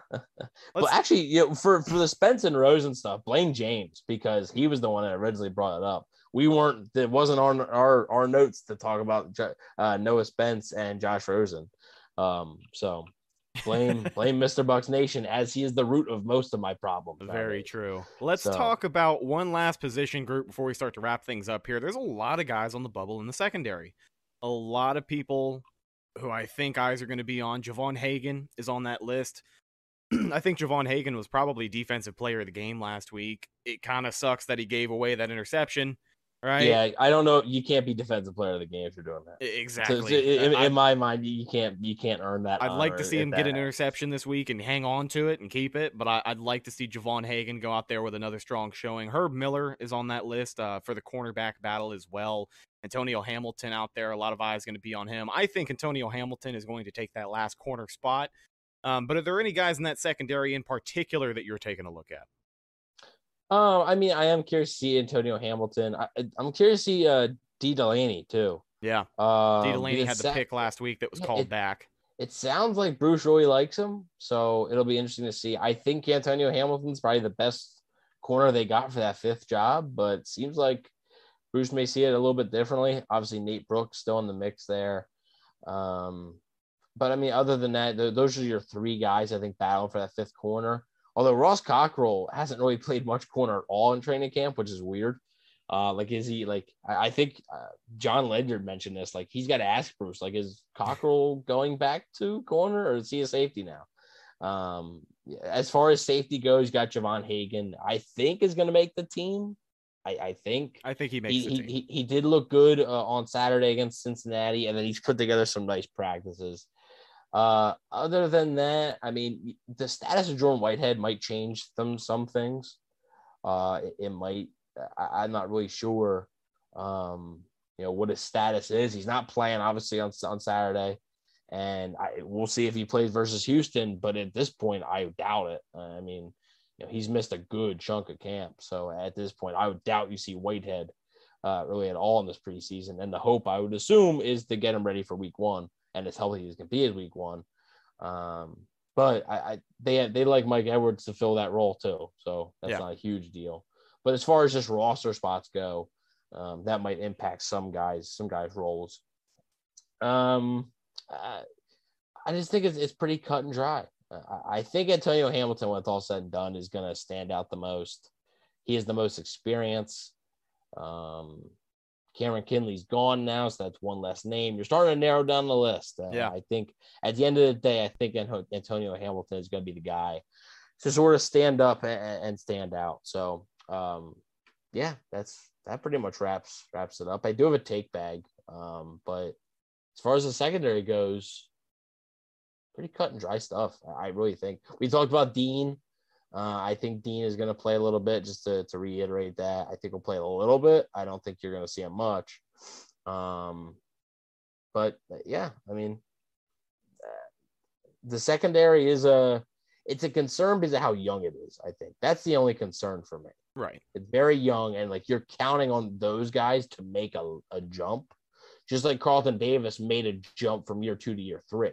but actually, you know, for for the Spence and Rosen stuff, blame James because he was the one that originally brought it up. We weren't. It wasn't on our our notes to talk about uh, Noah Spence and Josh Rosen. Um, so blame blame Mr. Bucks Nation as he is the root of most of my problems. Very nowadays. true. Let's So- talk about one last position group before we start to wrap things up here. There's a lot of guys on the bubble in the secondary. A lot of people who I think eyes are going to be on. Javon Hagan is on that list. I think Javon Hagan was probably defensive player of the game last week. It kind of sucks that he gave away that interception, right? Yeah, I don't know. You can't be defensive player of the game if you're doing that. E- So, exactly. so in, I- in my mind, you can't you can't earn that. I'd like to see him get an happens. interception this week and hang on to it and keep it, but I, I'd like to see Javon Hagan go out there with another strong showing. Herb Miller is on that list uh, for the cornerback battle as well. Antonio Hamilton out there, a lot of eyes going to be on him. I think Antonio Hamilton is going to take that last corner spot. Um, but are there any guys in that secondary in particular that you're taking a look at? Um, I mean, I am curious to see Antonio Hamilton. I, I'm curious to see uh Dee Delaney too. Yeah, Um, Dee Delaney had the Sa- pick last week that was called it- back. It sounds like Bruce really likes him, so it'll be interesting to see. I think Antonio Hamilton's probably the best corner they got for that fifth job, but it seems like Bruce may see it a little bit differently. Obviously, Nate Brooks still in the mix there. Um, but I mean, other than that, th- those are your three guys I think battling for that fifth corner. Although Ross Cockrell hasn't really played much corner at all in training camp, which is weird. Uh, like, is he like? I, I think uh, Jon Ledyard mentioned this. Like, he's got to ask Bruce. Like, is Cockrell going back to corner, or is he a safety now? Um, as far as safety goes, got Javon Hagan. I think is going to make the team. I, I think I think he makes he, the he, team. he, he did look good uh, on Saturday against Cincinnati, and then he's put together some nice practices. Uh, other than that, I mean, the status of Jordan Whitehead might change them some things. Uh, it, it might. I, I'm not really sure. Um, you know what his status is. He's not playing obviously on on Saturday, and I we'll see if he plays versus Houston. But at this point, I doubt it. I mean, you know, he's missed a good chunk of camp. So at this point, I would doubt you see Whitehead uh, really at all in this preseason. And the hope I would assume is to get him ready for week one and as healthy as can be at week one. Um, but I, I they they like Mike Edwards to fill that role too. So that's Yeah. not a huge deal. But as far as just roster spots go, um, that might impact some guys, some guys' roles. Um, I, I just think it's, it's pretty cut and dry. I, I think Antonio Hamilton, when it's all said and done, is going to stand out the most. He has the most experience. Um, Cameron Kinley's gone now, so that's one less name. You're starting to narrow down the list. Uh, Yeah. I think at the end of the day, I think Antonio Hamilton is going to be the guy to sort of stand up and, and stand out. So, um, yeah, that's that pretty much wraps wraps it up. I do have a take bag, um, but as far as the secondary goes, pretty cut and dry stuff. I I really think we talked about Dean. Uh, I think Dean is going to play a little bit. Just to, to reiterate that, I think he'll play a little bit. I don't think you're going to see him much. Um, but uh, yeah, I mean, uh, the secondary is a it's a concern because of how young it is. I think that's the only concern for me. Right. It's very young, and like you're counting on those guys to make a, a jump, just like Carlton Davis made a jump from year two to year three.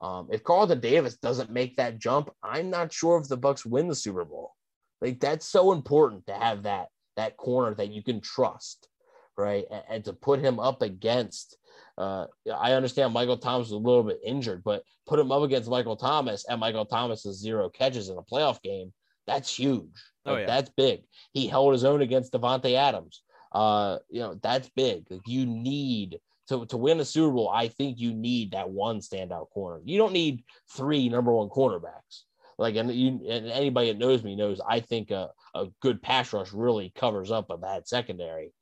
Um, if Carlton Davis doesn't make that jump, I'm not sure if the Bucks win the Super Bowl. Like that's so important to have that that corner that you can trust, right? And, and to put him up against. Uh, I understand Michael Thomas was a little bit injured, but put him up against Michael Thomas and Michael Thomas has zero catches in a playoff game. That's huge. Oh, Like, yeah. That's big. He held his own against Davante Adams. Uh, you know, that's big. Like you need to, to win a Super Bowl, I think you need that one standout corner. You don't need three number one cornerbacks. Like, and you and anybody that knows me knows I think a, a good pass rush really covers up a bad secondary.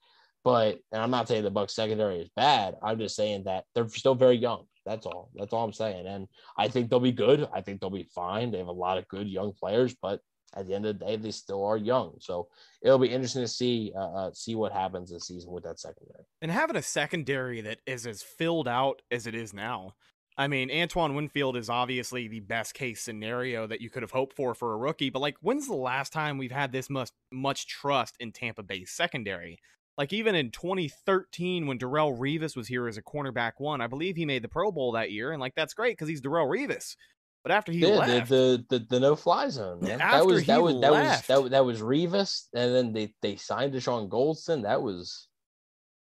But and I'm not saying the Bucks secondary is bad. I'm just saying that they're still very young. That's all. That's all I'm saying. And I think they'll be good. I think they'll be fine. They have a lot of good young players, but at the end of the day, they still are young. So it'll be interesting to see uh, uh, see what happens this season with that secondary. And having a secondary that is as filled out as it is now. I mean, Antoine Winfield is obviously the best case scenario that you could have hoped for for a rookie, but like, when's the last time we've had this much much trust in Tampa Bay's secondary? Like even in 2013, when Darrelle Revis was here as a cornerback one, I believe he made the Pro Bowl that year, and like that's great because he's Darrelle Revis. But after he yeah, left, the, the the the no fly zone, man. that was that was that was that was that was Revis, and then they they signed Deshaun Goldston. That was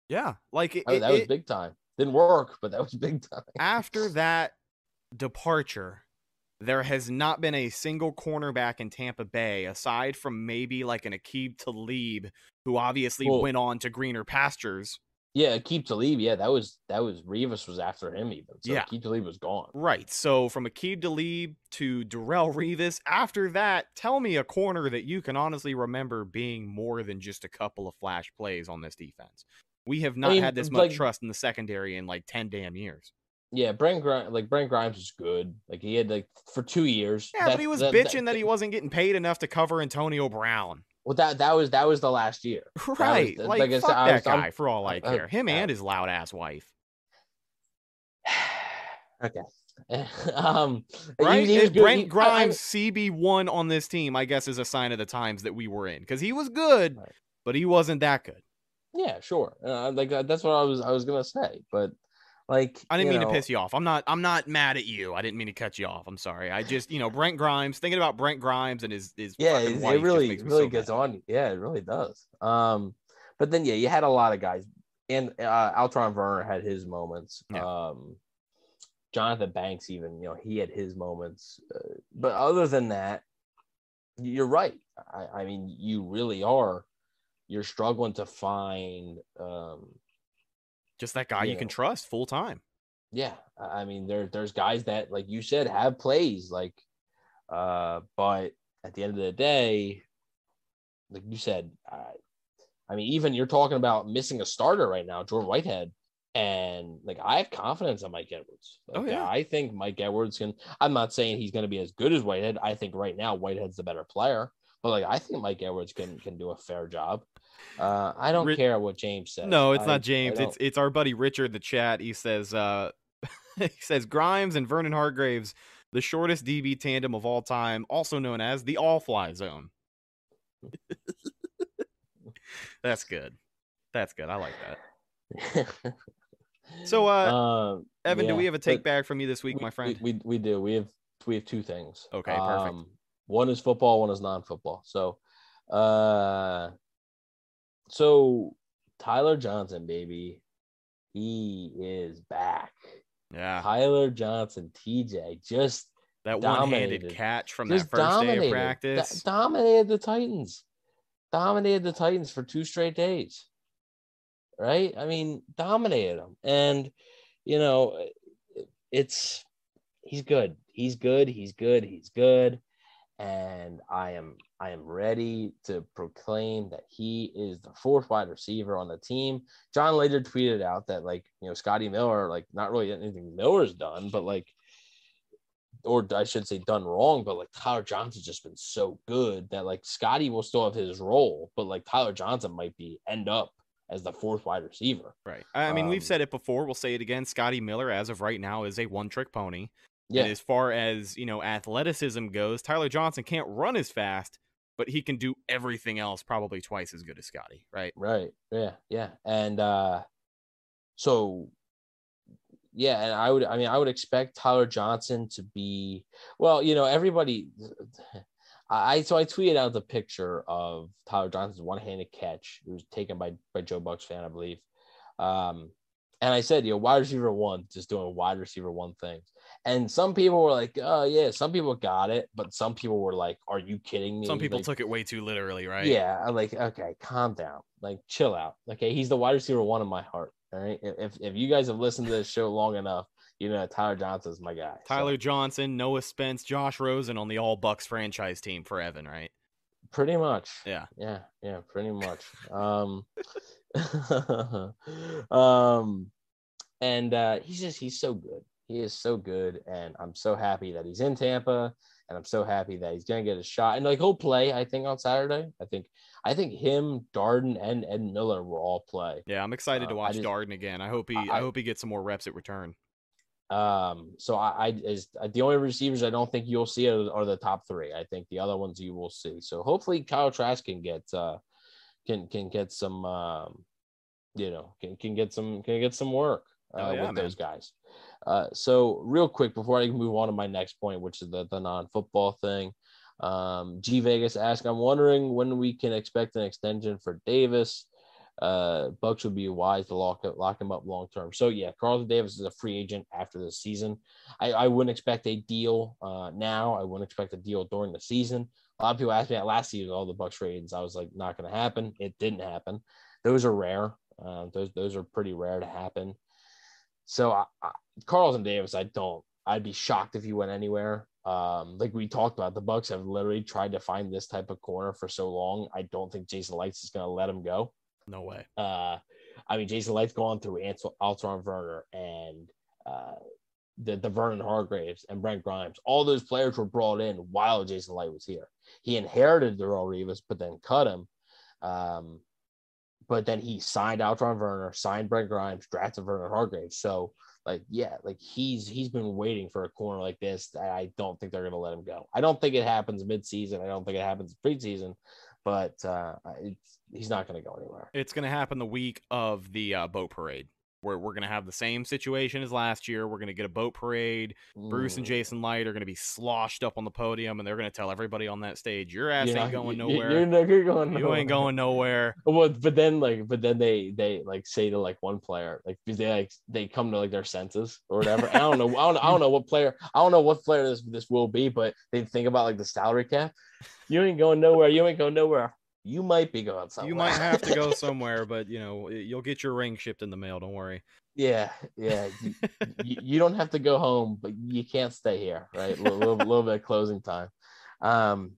yeah, like it, that, that it- was it- big time. Didn't work, but that was big time. after that departure, there has not been a single cornerback in Tampa Bay, aside from maybe like an Aqib Talib, who obviously Well- went on to greener pastures. Yeah, Aqib Talib. Yeah, that was that was Revis was after him even. So Yeah. Aqib Talib was gone. Right. So from Aqib Talib to Darrelle Revis, after that, tell me a corner that you can honestly remember being more than just a couple of flash plays on this defense. We have not mean, had this much like- trust in the secondary in like 10 damn years. Yeah, Brent Grimes, like Brent Grimes was good. Like he had like for two years. Yeah, but he was bitching that, he wasn't getting paid enough to cover Antonio Brown. Well, that that was that was the last year. Right. like like, I said, fuck I that was- I'm- guy for all I care. Him I- and his loud ass wife. okay. um, Right? he was And good. Brent He- I- Grimes, CB1 on this team, I guess, is a sign of the times that we were in because he was good, Right. but he wasn't that good. yeah, sure. Uh, like uh, that's what I was I was gonna say, but like I didn't mean know, to piss you off. I'm not. I'm not mad at you. I didn't mean to cut you off. I'm sorry. I just, you know, Brent Grimes. Thinking about Brent Grimes and his his Yeah, it, it really really so gets mad. on. you. Yeah, it really does. Um, but then yeah, you had a lot of guys, and uh, Alterraun Verner had his moments. Yeah. Um, Johnthan Banks, even you know, he had his moments. Uh, but other than that, you're right. I, I mean, you really are. You're struggling to find. Um, Just that guy you, you can trust full time. yeah, I mean, there there's guys that, like you said, have plays like, uh, but at the end of the day, like you said, I, I mean, even you're talking about missing a starter right now, Jordan Whitehead, and like I have confidence in Mike Edwards. Oh, yeah. I think Mike Edwards can. I'm not saying he's going to be as good as Whitehead. I think right now Whitehead's the better player, but like I think Mike Edwards can can do a fair job. Uh, I don't Ri- care what James says. No, it's I- not James. It's it's our buddy Richard the chat. He says uh he says Grimes and Vernon Hargreaves, the shortest DB tandem of all time, also known as the all fly zone. That's good. That's good. I like that. So uh um, Evan, do we have a take back from you this week, we, my friend? We, we we do. We have we have two things. Okay, perfect. Um, one is football, one is non-football. So, uh, so Tyler Johnson, baby, he is back. yeah. Tyler Johnson, TJ, just That one-handed catch from that just first day of practice. dominated the Titans. Dominated the Titans for two straight days. Right? I mean, dominated them. And you know, it's he's good. He's good. He's good. He's good. And I am I am ready to proclaim that he is the fourth wide receiver on the team. Jon Ledyard tweeted out that like you know Scotty Miller like not really anything Miller's done, but like or I should say done wrong, but like Tyler Johnson's just been so good that like Scotty will still have his role, but like Tyler Johnson might be end up as the fourth wide receiver. Right. I mean, we've Um, said it before. We'll say it again. Scotty Miller, as of right now, is a one-trick pony. Yeah, And as far as you know, athleticism goes, Tyler Johnson can't run as fast, but he can do everything else probably twice as good as Scotty. Right. right. Yeah, yeah. And uh so yeah, and I would I mean I would expect Tyler Johnson to be well, you know, everybody I so I tweeted out the picture of Tyler Johnson's one-handed catch. It was taken by by JoeBucsFan, I believe. Um and I said, you know, wide receiver one, just doing wide receiver one things. And some people were like, oh yeah, some people got it, but some people were like, Are you kidding me? Some people Like, took it way too literally, right? yeah, I'm like, okay, calm down. Like, chill out. Okay, he's the wide receiver one in my heart. All right. If if you guys have listened to this show long enough, you know Tyler Johnson's my guy. So, Tyler Johnson, Noah Spence, Josh Rosen on the All Bucks franchise team for Evan, right? pretty much. Yeah. Yeah, yeah, pretty much. um, um, and uh, he's just he's so good. He is so good, and I'm so happy that he's in Tampa, and I'm so happy that he's gonna get a shot. And like he'll play, I think on Saturday. I think I think him, Darden, and Ed Miller will all play. Yeah, I'm excited to Um, watch just- Darden again. I hope he I- I, hope he gets some more reps at return. Um, so I, I is the only receivers I don't think you'll see are, are the top three. I think the other ones you will see. So hopefully Kyle Trask can get uh can can get some um you know can, can get some can get some work uh, Oh, yeah, with man. those guys. Uh, so real quick before I move on to my next point, which is the the non football thing. Um, G Vegas asked, I'm wondering when we can expect an extension for Davis uh Bucks would be wise to lock up, lock him up long term. So yeah, Carlton Davis is a free agent after the season. I, I wouldn't expect a deal uh now. I wouldn't expect a deal during the season. A lot of people asked me that last season, all the Bucks trades. I was like, not gonna happen. It didn't happen. Those are rare. Uh, those those are pretty rare to happen. So I, I, Carlton Davis, I don't. I'd be shocked if he went anywhere. Um, like we talked about, the Bucks have literally tried to find this type of corner for so long. I don't think Jason Licht's is going to let him go. No way. Uh, I mean, Jason Licht's gone through Antoine Alterraun Verner and uh, the, the Vernon Hargreaves and Brent Grimes. All those players were brought in while Jason Licht was here. He inherited Darrelle Revis, but then cut him. Um, but then he signed Alterraun Verner, signed Brent Grimes, drafted Vernon Hargreaves. So, like, yeah, like he's he's been waiting for a corner like this. I don't think they're to let him go. I don't think it happens midseason. I don't think it happens preseason, but uh, he's not to go anywhere. It's to happen the week of the uh, boat parade where we're going to have the same situation as last year. We're going to get a boat parade. Bruce and mm. Jason Licht are going to be sloshed up on the podium, and they're going to tell everybody on that stage, "Your ass yeah, ain't going nowhere. You're going. You nowhere. ain't going nowhere." Well, but then like, but then they they like say to like one player, like they like they come to like their senses or whatever. I don't know. I don't. I don't know what player. I don't know what player this this will be, but they think about like the salary cap. You ain't going nowhere. You ain't going nowhere you might be going somewhere. You might have to go somewhere, but you know you'll get your ring shipped in the mail. Don't worry. Yeah, yeah. you, you, don't have to go home, but you can't stay here, right? A little, little, little bit of closing time. Um,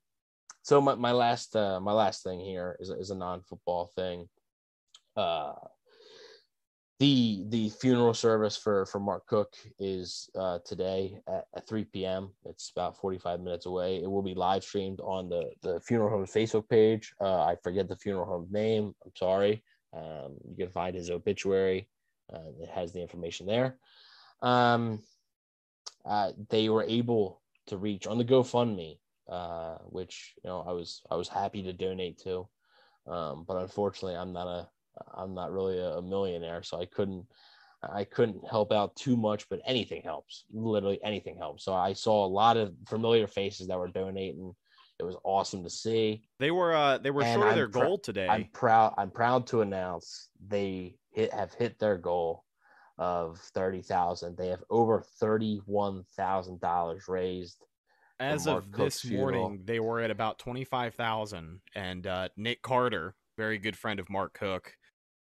so my, my last uh, my last thing here is is a non football thing. Uh, the the funeral service for for Mark Cook is uh, today at, at 3 p.m. It's about 45 minutes away. It will be live streamed on the the funeral home Facebook page. Uh, I forget the funeral home name. I'm sorry. Um, you can find his obituary uh, it has the information there. Um, uh, they were able to reach on the GoFundMe, uh, which you know I was I was happy to donate to, um, but unfortunately I'm not a I'm not really a, millionaire, so I couldn't I couldn't help out too much. But anything helps, literally anything helps. So I saw a lot of familiar faces that were donating. It was awesome to see. They were uh they were and short of their pr- goal today. I'm proud. I'm proud to announce they hit have hit their goal of thirty thousand. They have over thirty one thousand dollars raised. As of Cook's this morning, they were at about twenty five thousand, and uh, Nick Carter, very good friend of Mark Cook,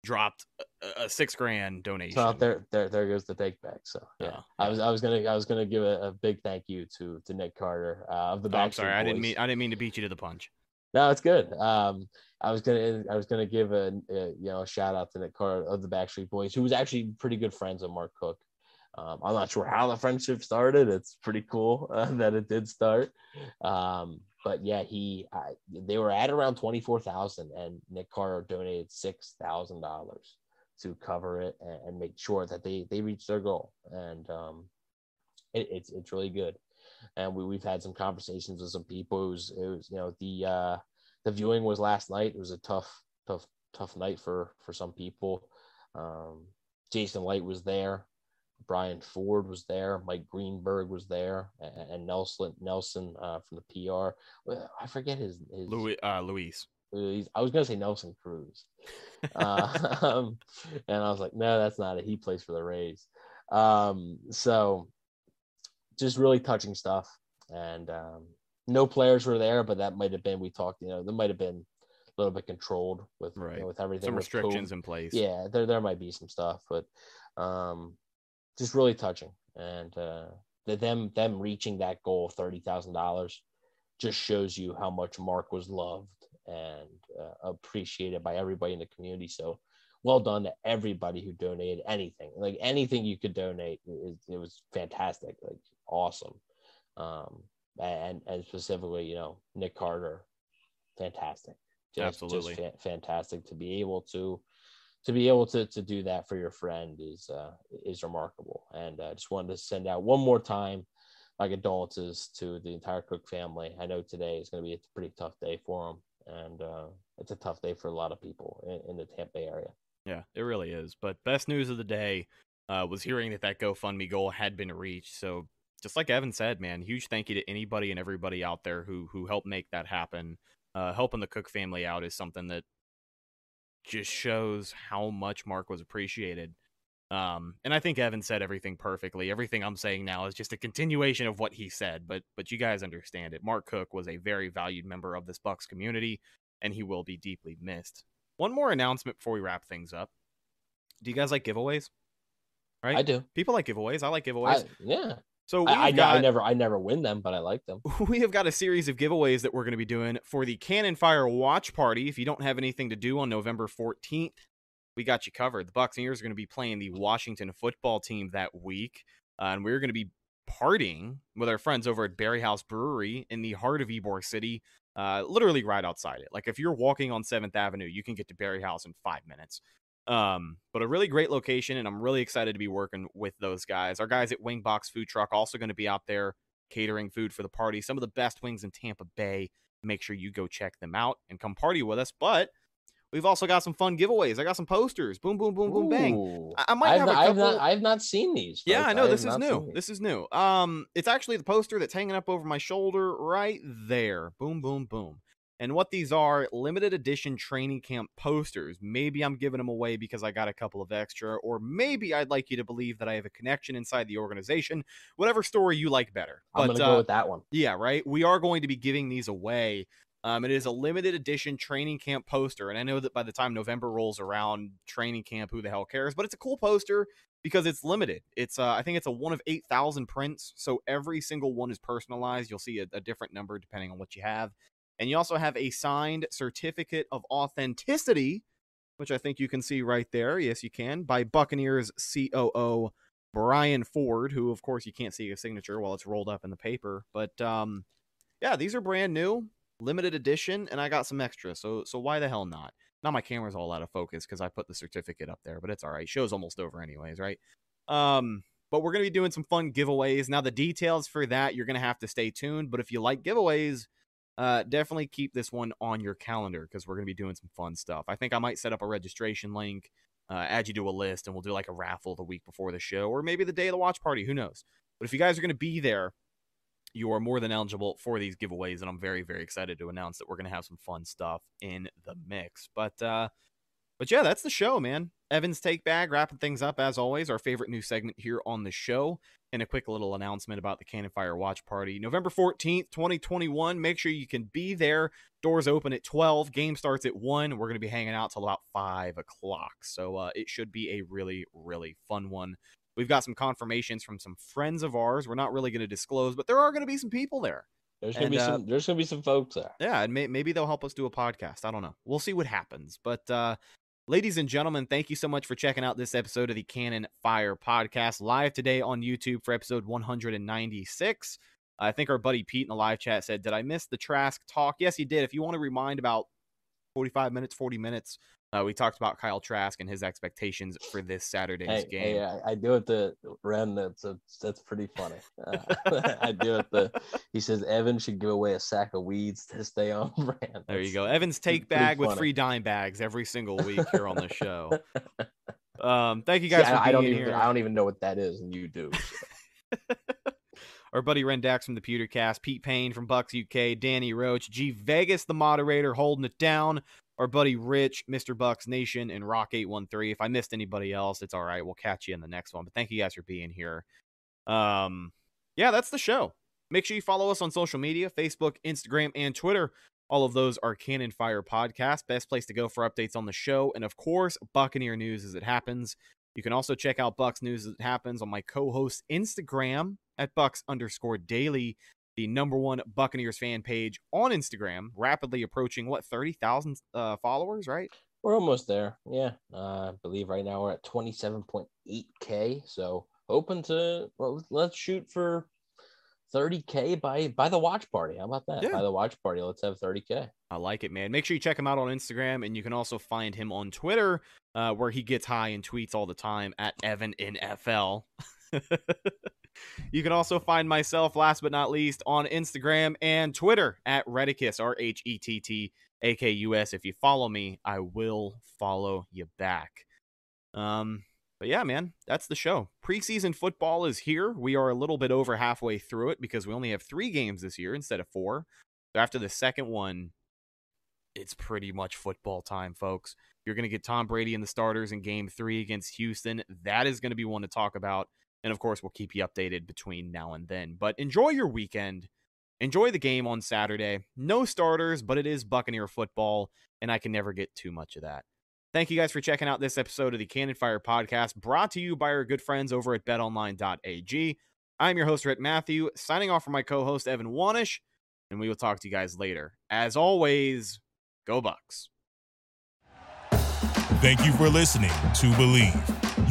dropped a, a six grand donation. So there, there, there goes the take back. So yeah, yeah. I was, I was gonna, I was gonna give a, a big thank you to to Nick Carter uh, of the. Oh, I'm sorry, Boys. I didn't mean, I didn't mean to beat you to the punch. No, it's good. Um, I was gonna I was gonna give a, a, you know a shout out to Nick Carter of the Backstreet Boys, who was actually pretty good friends with Mark Cook. Um, I'm not sure how the friendship started. It's pretty cool uh, that it did start. Um, but yeah, he they were at around twenty four thousand, and Nick Carter donated six thousand dollars to cover it and, and, make sure that they they reached their goal. And um, it, it's it's really good. And we we've had some conversations with some people. It was, it was you know the uh, the viewing was last night. It was a tough, tough, tough night for for some people. Um, Jason Licht was there. Brian Ford was there. Mike Greenberg was there, and, and Nelson Nelson uh, from the PR. I forget his his Louis, uh, Luis. Luis. I was gonna say Nelson Cruz, uh, um, and I was like, no, that's not it. He plays for the Rays. Um, so, just really touching stuff, and um, no players were there, but that might have been we talked. You know, that might have been a little bit controlled with right. you know, with everything. Some restrictions in place. Yeah, there there might be some stuff, but um, just really touching, and uh, the, them them reaching that goal of thirty thousand dollars just shows you how much Mark was loved and uh, appreciated by everybody in the community. So well done to everybody who donated anything, like anything you could donate. It, it was fantastic, like awesome. Um, and and specifically, you know, Nick Carter, fantastic, just, absolutely just fa- fantastic to be able to to be able to to do that for your friend is uh, is remarkable. And I uh, just wanted to send out one more time my condolences to the entire Cook family. I know today is going to be a pretty tough day for them, and uh, it's a tough day for a lot of people in, in, the Tampa Bay area. Yeah, it really is. But best news of the day uh, was hearing that that GoFundMe goal had been reached. So just like Evan said, man, huge thank you to anybody and everybody out there who who helped make that happen. Uh, helping the Cook family out is something that just shows how much Mark was appreciated. Um, and I think Evan said everything perfectly. Everything I'm saying now is just a continuation of what he said, but but you guys understand it. Mark Cook was a very valued member of this Bucs community, and he will be deeply missed. One more announcement before we wrap things up. Do you guys like giveaways? Right? I do. People like giveaways. I like I, giveaways. yeah. So I, I, got, I never I never win them, but I like them. we have got a series of giveaways that we're going to be doing for the Cannon Fire Watch Party. If you don't have anything to do on November 14th, we got you covered. The Buccaneers are going to be playing the Washington football team that week, uh, and we're going to be partying with our friends over at Berry House Brewery in the heart of Ybor City, uh, literally right outside it. Like if you're walking on Seventh Avenue, you can get to Berry House in five minutes. Um, but a really great location, and I'm really excited to be working with those guys. Our guys at Wingbox Food Truck also going to be out there catering food for the party. Some of the best wings in Tampa Bay. Make sure you go check them out and come party with us. But we've also got some fun giveaways. I got some posters. Boom, boom, boom, boom, bang. I, I might I've have not, a I've couple. not I've not seen these. Yeah. I know have this is new. This is new. Um, it's actually the poster that's hanging up over my shoulder right there. Boom, boom, boom. And what these are, limited edition training camp posters. Maybe I'm giving them away because I got a couple of extra, or maybe I'd like you to believe that I have a connection inside the organization. Whatever story you like better. I'm But gonna uh, go with that one. yeah, right. We are going to be giving these away. Um, it is a limited edition training camp poster, and I know that by the time November rolls around, training camp, who the hell cares? But it's a cool poster because it's limited. It's uh, I think it's a one of eight thousand prints, so every single one is personalized. You'll see a, a different number depending on what you have, and you also have a signed certificate of authenticity, which I think you can see right there. Yes, you can by Buccaneers COO Brian Ford, who of course you can't see his signature while it's rolled up in the paper, but um, yeah, these are brand new, limited edition, and I got some extra. So so why the hell not? Now my camera's all out of focus because I put the certificate up there, but it's all right. Show's almost over anyways, right? Um, but we're gonna be doing some fun giveaways. Now the details for that you're gonna have to stay tuned. But if you like giveaways, uh, definitely keep this one on your calendar because we're gonna be doing some fun stuff. I think I might set up a registration link, uh, add you to a list, and we'll do like a raffle the week before the show, or maybe the day of the watch party. Who knows? But if you guys are gonna be there, you are more than eligible for these giveaways, and I'm very, very excited to announce that we're gonna have some fun stuff in the mix. But uh but yeah, that's the show, man. Evan's take bag, wrapping things up as always, our favorite new segment here on the show. And a quick little announcement about the Cannon Fire Watch Party. November 14th, 2021. Make sure you can be there. Doors open at 12. Game starts at 1. We're going to be hanging out till about 5 o'clock. So uh, it should be a really, really fun one. We've got some confirmations from some friends of ours. We're not really going to disclose, but there are going to be some people there. There's gonna and, be uh, some. There's gonna be some folks there. Yeah, and may- maybe they'll help us do a podcast. I don't know. We'll see what happens. But uh ladies and gentlemen, thank you so much for checking out this episode of the Cannon Fire podcast live today on YouTube for episode 196. I think our buddy Pete in the live chat said, "Did I miss the Trask talk?" Yes, he did. If you want to remind about 45 minutes, 40 minutes, uh, we talked about Kyle Trask and his expectations for this Saturday's Hey, game. hey, I, I do it to Ren. That's a, that's pretty funny. Uh, I do it. The he says Evan should give away a sack of weeds to stay on brand. There you go. Evan's take bag with free dime bags every single week here on the show. Um, thank you guys for I, I don't even. here. I don't even know what that is, and you do. Our buddy Rendax from the Pewtercast, Pete Payne from Bucs UK, Danny Roach, G Vegas, the moderator, holding it down. Our buddy Rich, Mr. Bucs Nation, and Rock813. If I missed anybody else, it's all right. We'll catch you in the next one. But thank you guys for being here. Um, yeah, that's the show. Make sure you follow us on social media Facebook, Instagram, and Twitter. All of those are Cannon Fire Podcast. Best place to go for updates on the show. And of course, Buccaneer news as it happens. You can also check out Bucs news as it happens on my co-host Instagram at Bucs underscore daily, the number one Buccaneers fan page on Instagram, rapidly approaching what thirty thousand uh, followers, right? We're almost there. Yeah, uh, I believe right now we're at twenty seven point eight k. So hoping to well, let's shoot for thirty k by by the watch party. How about that? Yeah. By the watch party, let's have thirty k. I like it, man. Make sure you check him out on Instagram, and you can also find him on Twitter, uh, where he gets high and tweets all the time at Evan in FL. you can also find myself, last but not least, on Instagram and Twitter at Rhettakus, R H E T T A K U S. If you follow me, I will follow you back. Um, but yeah, man, that's the show. Preseason football is here. We are a little bit over halfway through it because we only have three games this year instead of four. So after the second one, it's pretty much football time, folks. You're going to get Tom Brady and the starters in game three against Houston. That is going to be one to talk about. And of course, we'll keep you updated between now and then. But enjoy your weekend. Enjoy the game on Saturday. No starters, but it is Buccaneer football, and I can never get too much of that. Thank you guys for checking out this episode of the Cannon Fire Podcast, brought to you by our good friends over at betonline.ag. I'm your host, Rick Matthew, signing off from my co host, Evan Wanish, and we will talk to you guys later. As always, go Bucs. Thank you for listening to Bleav.